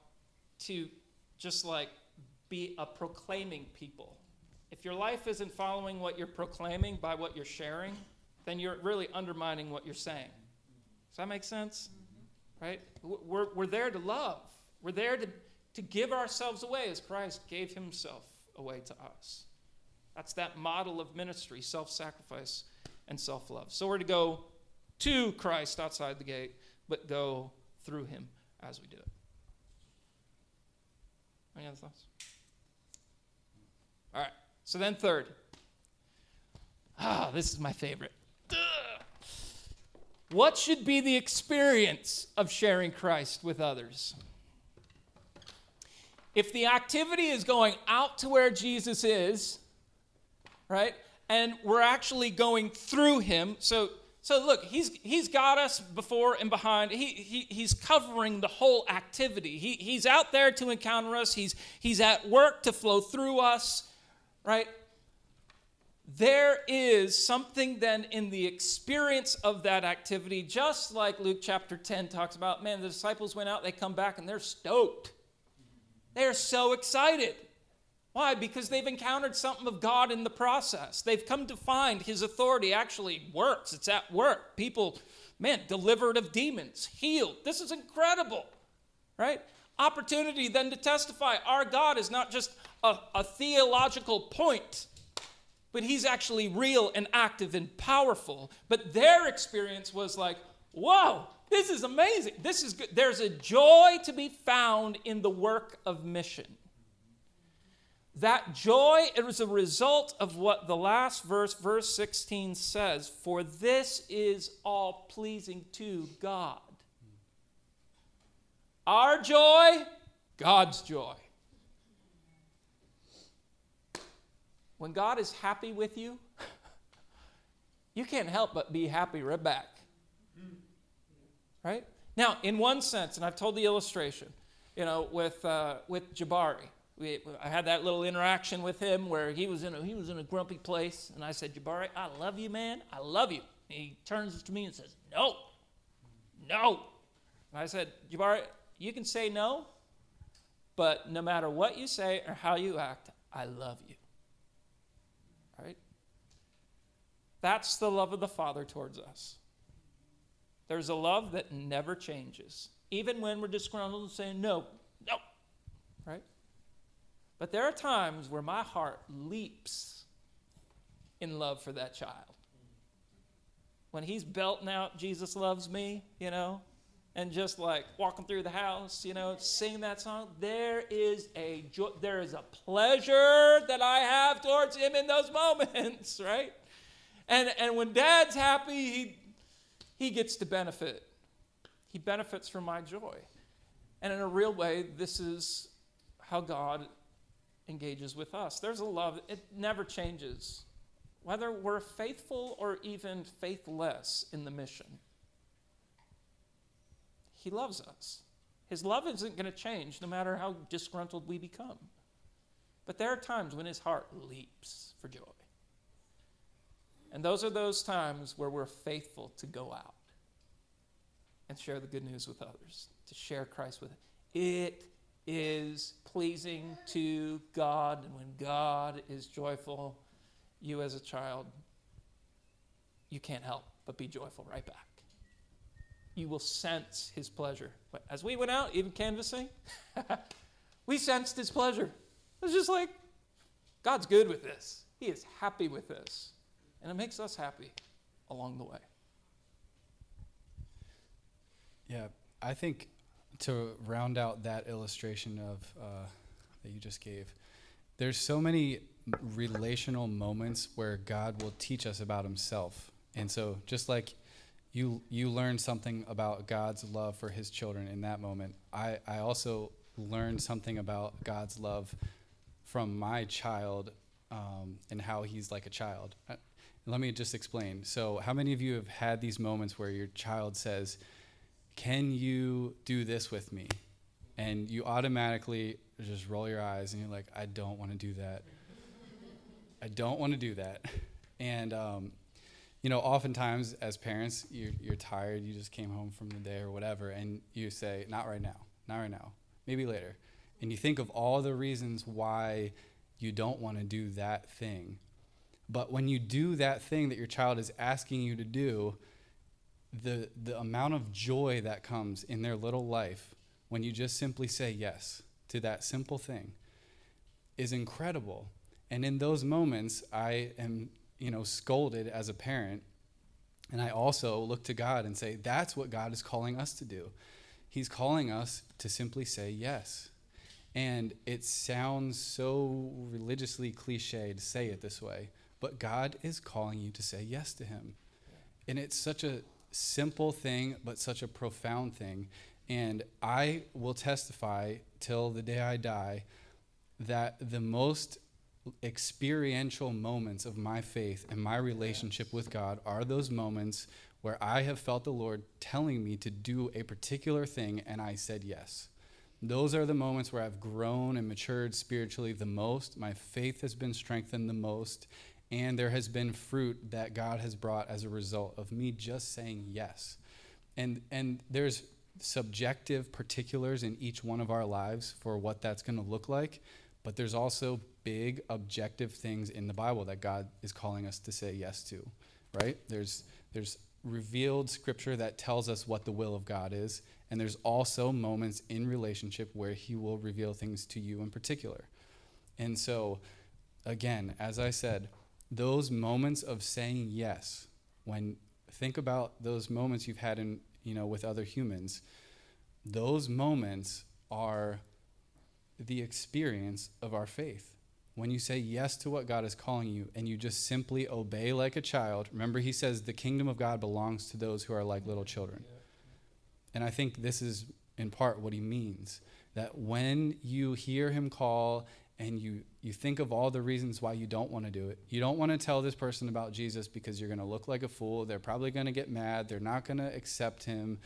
to just like be a proclaiming people. If your life isn't following what you're proclaiming by what you're sharing, then you're really undermining what you're saying. Does that make sense? Mm-hmm. Right? We're, we're there to love. We're there to, to give ourselves away as Christ gave himself away to us. That's that model of ministry self sacrifice and self love. So we're to go to Christ outside the gate, but go through him as we do it. Any other thoughts? All right. So then, third. Ah, this is my favorite. What should be the experience of sharing Christ with others? If the activity is going out to where Jesus is, right, and we're actually going through him, so so look, he's he's got us before and behind. He, he he's covering the whole activity. He, he's out there to encounter us. He's he's at work to flow through us, right? there is something then in the experience of that activity, just like Luke chapter 10 talks about. Man, the disciples went out, they come back, and they're stoked. They're so excited. Why? Because they've encountered something of God in the process. They've come to find His authority actually works, it's at work. People, man, delivered of demons, healed. This is incredible, right? Opportunity then to testify our God is not just a, a theological point but he's actually real and active and powerful. But their experience was like, whoa, this is amazing. This is good. There's a joy to be found in the work of mission. That joy is a result of what the last verse, verse 16, says For this is all pleasing to God. Our joy, God's joy. when God is happy with you, you can't help but be happy right back. Right? Now, in one sense, and I've told the illustration, you know, with, uh, with Jabari. We, I had that little interaction with him where he was, in a, he was in a grumpy place, and I said, Jabari, I love you, man. I love you. And he turns to me and says, No, no. And I said, Jabari, you can say no, but no matter what you say or how you act, I love you. Right? That's the love of the Father towards us. There's a love that never changes, even when we're disgruntled and saying, no, no, right? But there are times where my heart leaps in love for that child. When he's belting out, Jesus loves me, you know, and just like walking through the house, you know, singing that song, there is a joy, there is a pleasure that I have towards him in those moments, right? And, and when dad's happy, he, he gets to benefit. He benefits from my joy. And in a real way, this is how God engages with us. There's a love, it never changes, whether we're faithful or even faithless in the mission. He loves us. His love isn't going to change no matter how disgruntled we become. But there are times when his heart leaps for joy. And those are those times where we're faithful to go out and share the good news with others, to share Christ with it. It is pleasing to God, and when God is joyful, you as a child, you can't help but be joyful right back. You will sense his pleasure. As we went out, even canvassing, we sensed his pleasure. It was just like, God's good with this. He is happy with this. And it makes us happy along the way. Yeah, I think to round out that illustration of uh, that you just gave, there's so many relational moments where God will teach us about Himself, and so just like you you learn something about God's love for His children in that moment, I I also learned something about God's love from my child um, and how He's like a child. Uh, let me just explain. So, how many of you have had these moments where your child says, can you do this with me? And you automatically just roll your eyes and you're like, I don't want to do that. I don't want to do that. And, um, you know, oftentimes as parents, you're, you're tired, you just came home from the day or whatever, and you say, Not right now, not right now, maybe later. And you think of all the reasons why you don't want to do that thing. But when you do that thing that your child is asking you to do, the, the amount of joy that comes in their little life when you just simply say yes to that simple thing is incredible. And in those moments, I am, you know, scolded as a parent. And I also look to God and say, that's what God is calling us to do. He's calling us to simply say yes. And it sounds so religiously cliche to say it this way, but God is calling you to say yes to Him. And it's such a simple thing, but such a profound thing. And I will testify till the day I die that the most experiential moments of my faith and my relationship with God are those moments where I have felt the Lord telling me to do a particular thing and I said yes. Those are the moments where I've grown and matured spiritually the most. My faith has been strengthened the most and there has been fruit that God has brought as a result of me just saying yes. And and there's subjective particulars in each one of our lives for what that's going to look like, but there's also big objective things in the Bible that God is calling us to say yes to, right? There's there's revealed scripture that tells us what the will of God is, and there's also moments in relationship where he will reveal things to you in particular. And so again, as I said, those moments of saying yes, when think about those moments you've had in, you know, with other humans, those moments are the experience of our faith. When you say yes to what God is calling you and you just simply obey like a child, remember he says the kingdom of God belongs to those who are like little children. And I think this is in part what he means that when you hear him call and you you think of all the reasons why you don't want to do it. You don't want to tell this person about Jesus because you're going to look like a fool. They're probably going to get mad. They're not going to accept him.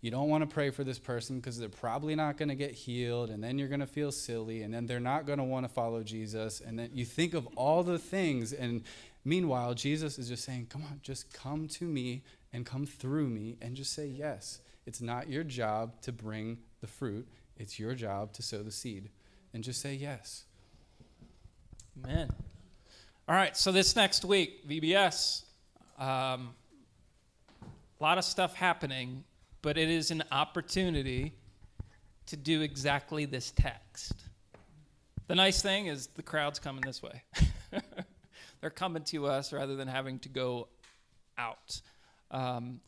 You don't want to pray for this person because they're probably not going to get healed and then you're going to feel silly and then they're not going to want to follow Jesus and then you think of all the things and meanwhile Jesus is just saying, "Come on, just come to me and come through me and just say yes." It's not your job to bring the fruit. It's your job to sow the seed and just say yes. Amen. All right, so this next week, VBS, um, a lot of stuff happening, but it is an opportunity to do exactly this text. The nice thing is the crowd's coming this way. They're coming to us rather than having to go out. Um,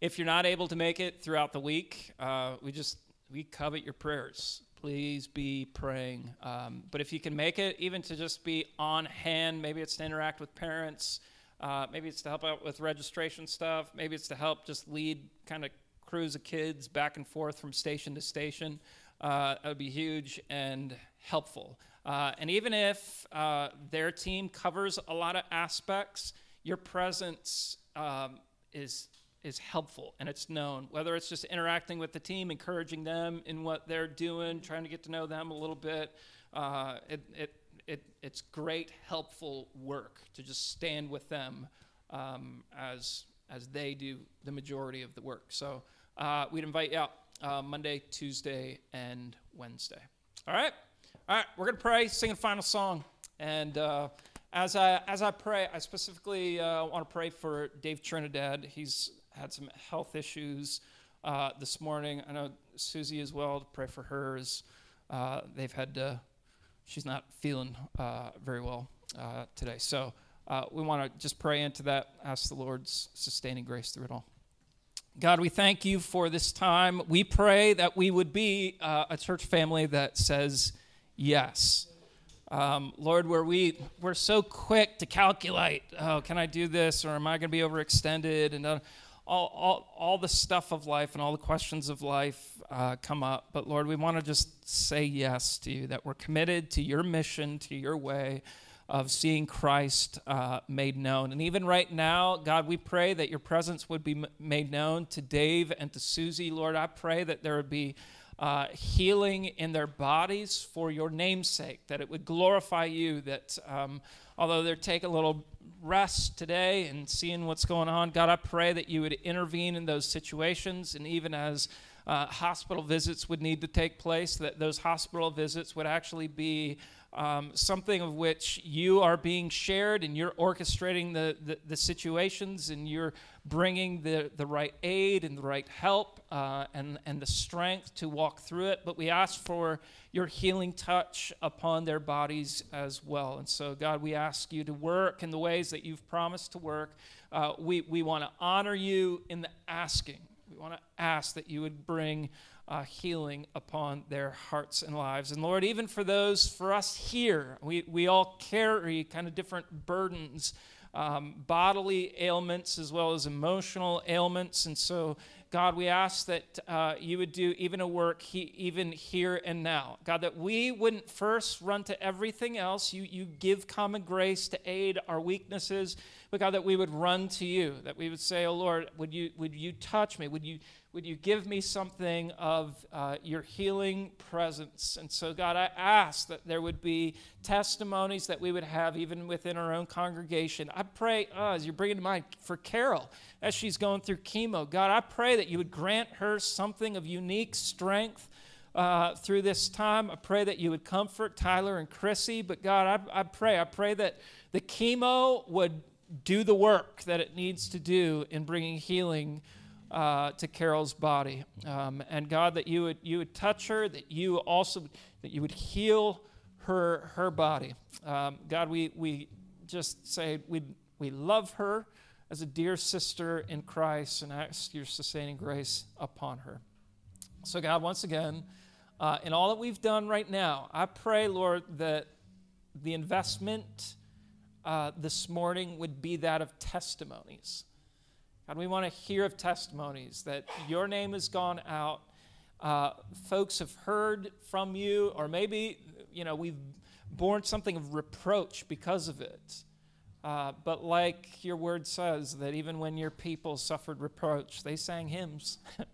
if you're not able to make it throughout the week, uh, we just we covet your prayers please be praying. Um, but if you can make it, even to just be on hand, maybe it's to interact with parents, uh, maybe it's to help out with registration stuff, maybe it's to help just lead kind of crews of kids back and forth from station to station. Uh, that would be huge and helpful. Uh, and even if uh, their team covers a lot of aspects, your presence um, is is helpful and it's known, whether it's just interacting with the team, encouraging them in what they're doing, trying to get to know them a little bit. Uh, it, it, it, it's great, helpful work to just stand with them um, as, as they do the majority of the work. So uh, we'd invite you out uh, Monday, Tuesday, and Wednesday. All right. All right. We're going to pray, sing a final song. And uh, as, I, as I pray, I specifically uh, want to pray for Dave Trinidad. He's had some health issues uh, this morning. I know Susie as well, to pray for her as uh, they've had to, she's not feeling uh, very well uh, today. So we want to just pray into that, ask the Lord's sustaining grace through it all. God, we thank you for this time. We pray that we would be uh, a church family that says yes. Um, Lord, where we, we're so quick to calculate, oh, can I do this or am I going to be overextended? And uh, all, all, all the stuff of life and all the questions of life uh, come up. But Lord, we want to just say yes to you, that we're committed to your mission, to your way of seeing Christ uh, made known. And even right now, God, we pray that your presence would be made known to Dave and to Susie. Lord, I pray that there would be uh, healing in their bodies for your namesake, that it would glorify you, that um, although they're taking a little rest today and seeing what's going on, God, I pray that you would intervene in those situations. And even as uh, hospital visits would need to take place, that those hospital visits would actually be um, something of which you are being shared and you're orchestrating the, the, the, situations and you're bringing the, the right aid and the right help uh, and, and the strength to walk through it. But we ask for your healing touch upon their bodies as well. And so, God, we ask you to work in the ways that you've promised to work. Uh, we we want to honor you in the asking. We want to ask that you would bring uh, healing upon their hearts and lives. And Lord, even for those, for us here, we, we all carry kind of different burdens, um, bodily ailments as well as emotional ailments. And so, God, we ask that uh, you would do even a work he, even here and now. God, that we wouldn't first run to everything else. You, you give common grace to aid our weaknesses, but God, that we would run to you, that we would say, Oh Lord, would you, would you touch me? Would you would you give me something of uh, your healing presence? And so, God, I ask that there would be testimonies that we would have even within our own congregation. I pray, uh, as you're bringing to mind for Carol, as she's going through chemo, God, I pray that you would grant her something of unique strength. Uh, through this time, I pray that you would comfort Tyler and Chrissy. But God, I, I pray, I pray that the chemo would do the work that it needs to do in bringing healing uh, to Carol's body. Um, and God, that you would, you would touch her, that you also, that you would heal her, her body. Um, God, we, we just say we, we love her as a dear sister in Christ and ask your sustaining grace upon her. So, God, once again, uh, in all that we've done right now, I pray, Lord, that the investment uh, this morning would be that of testimonies. God, we want to hear of testimonies that your name has gone out. Uh, folks have heard from you, or maybe, you know, we've borne something of reproach because of it. Uh, but like your word says, that even when your people suffered reproach, they sang hymns.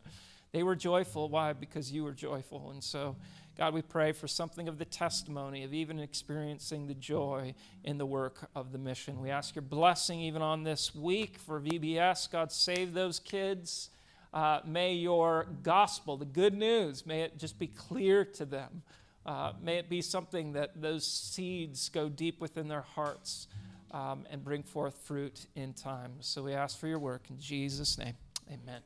they were joyful. Why? Because you were joyful. And so, God, we pray for something of the testimony of even experiencing the joy in the work of the mission. We ask your blessing even on this week for VBS. God, save those kids. Uh, may your gospel, the good news, may it just be clear to them. Uh, may it be something that those seeds go deep within their hearts um, and bring forth fruit in time. So we ask for your work in Jesus' name. Amen.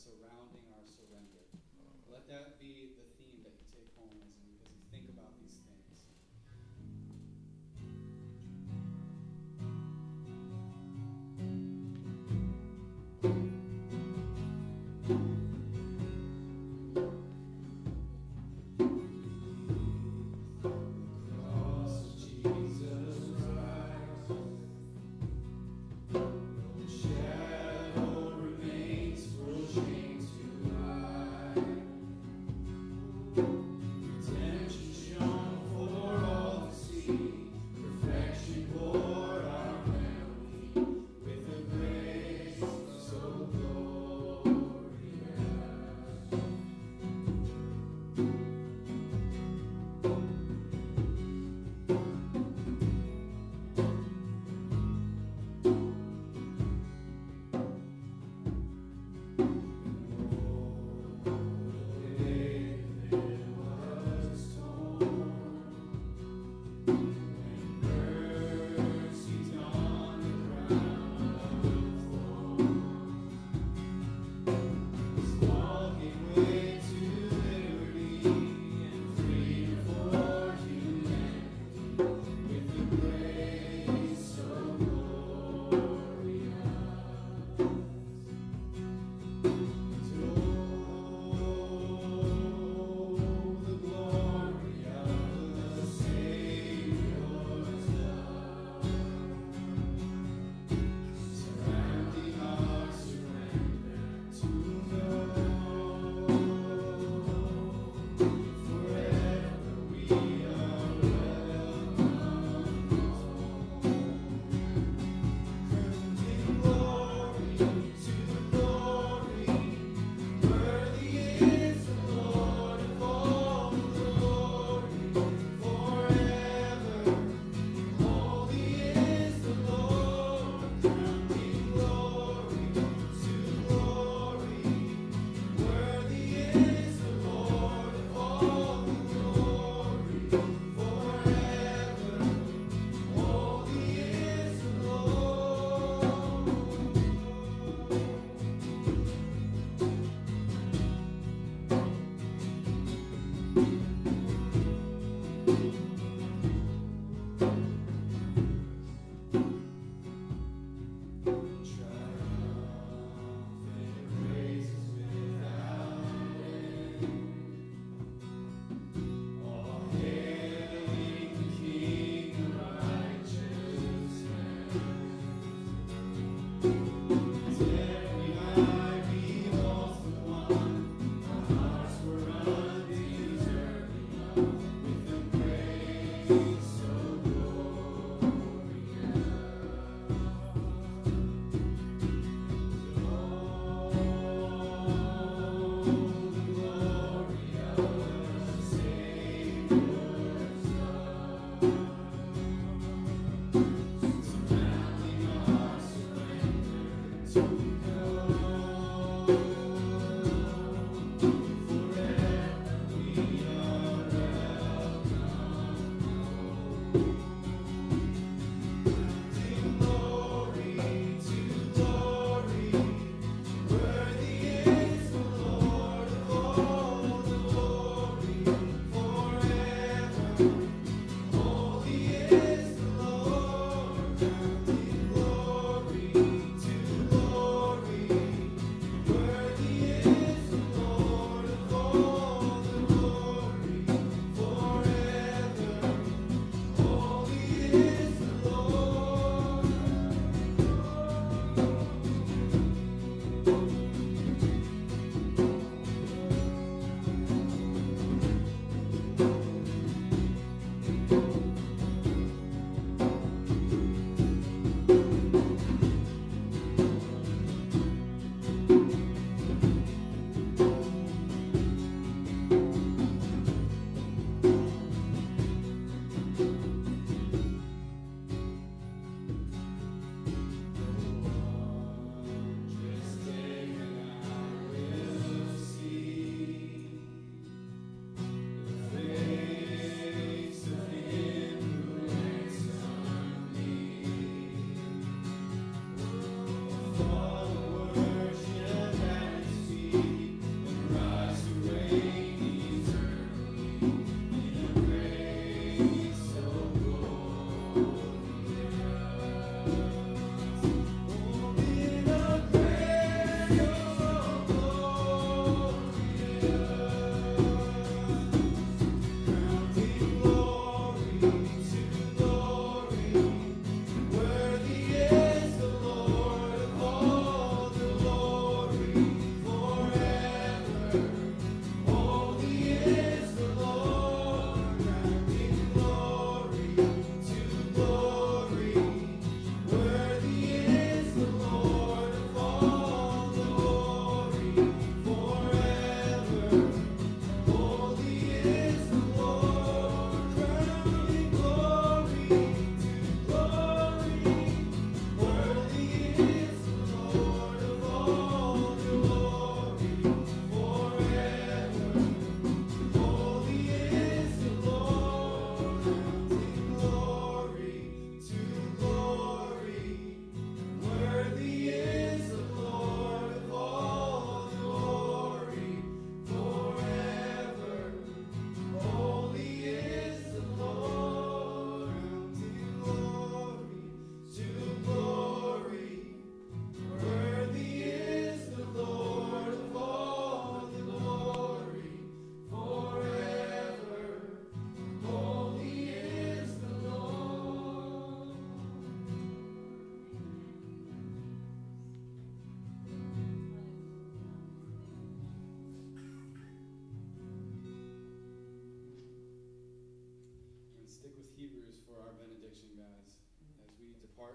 Savior's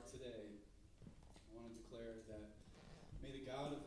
today, I want to declare that may the God of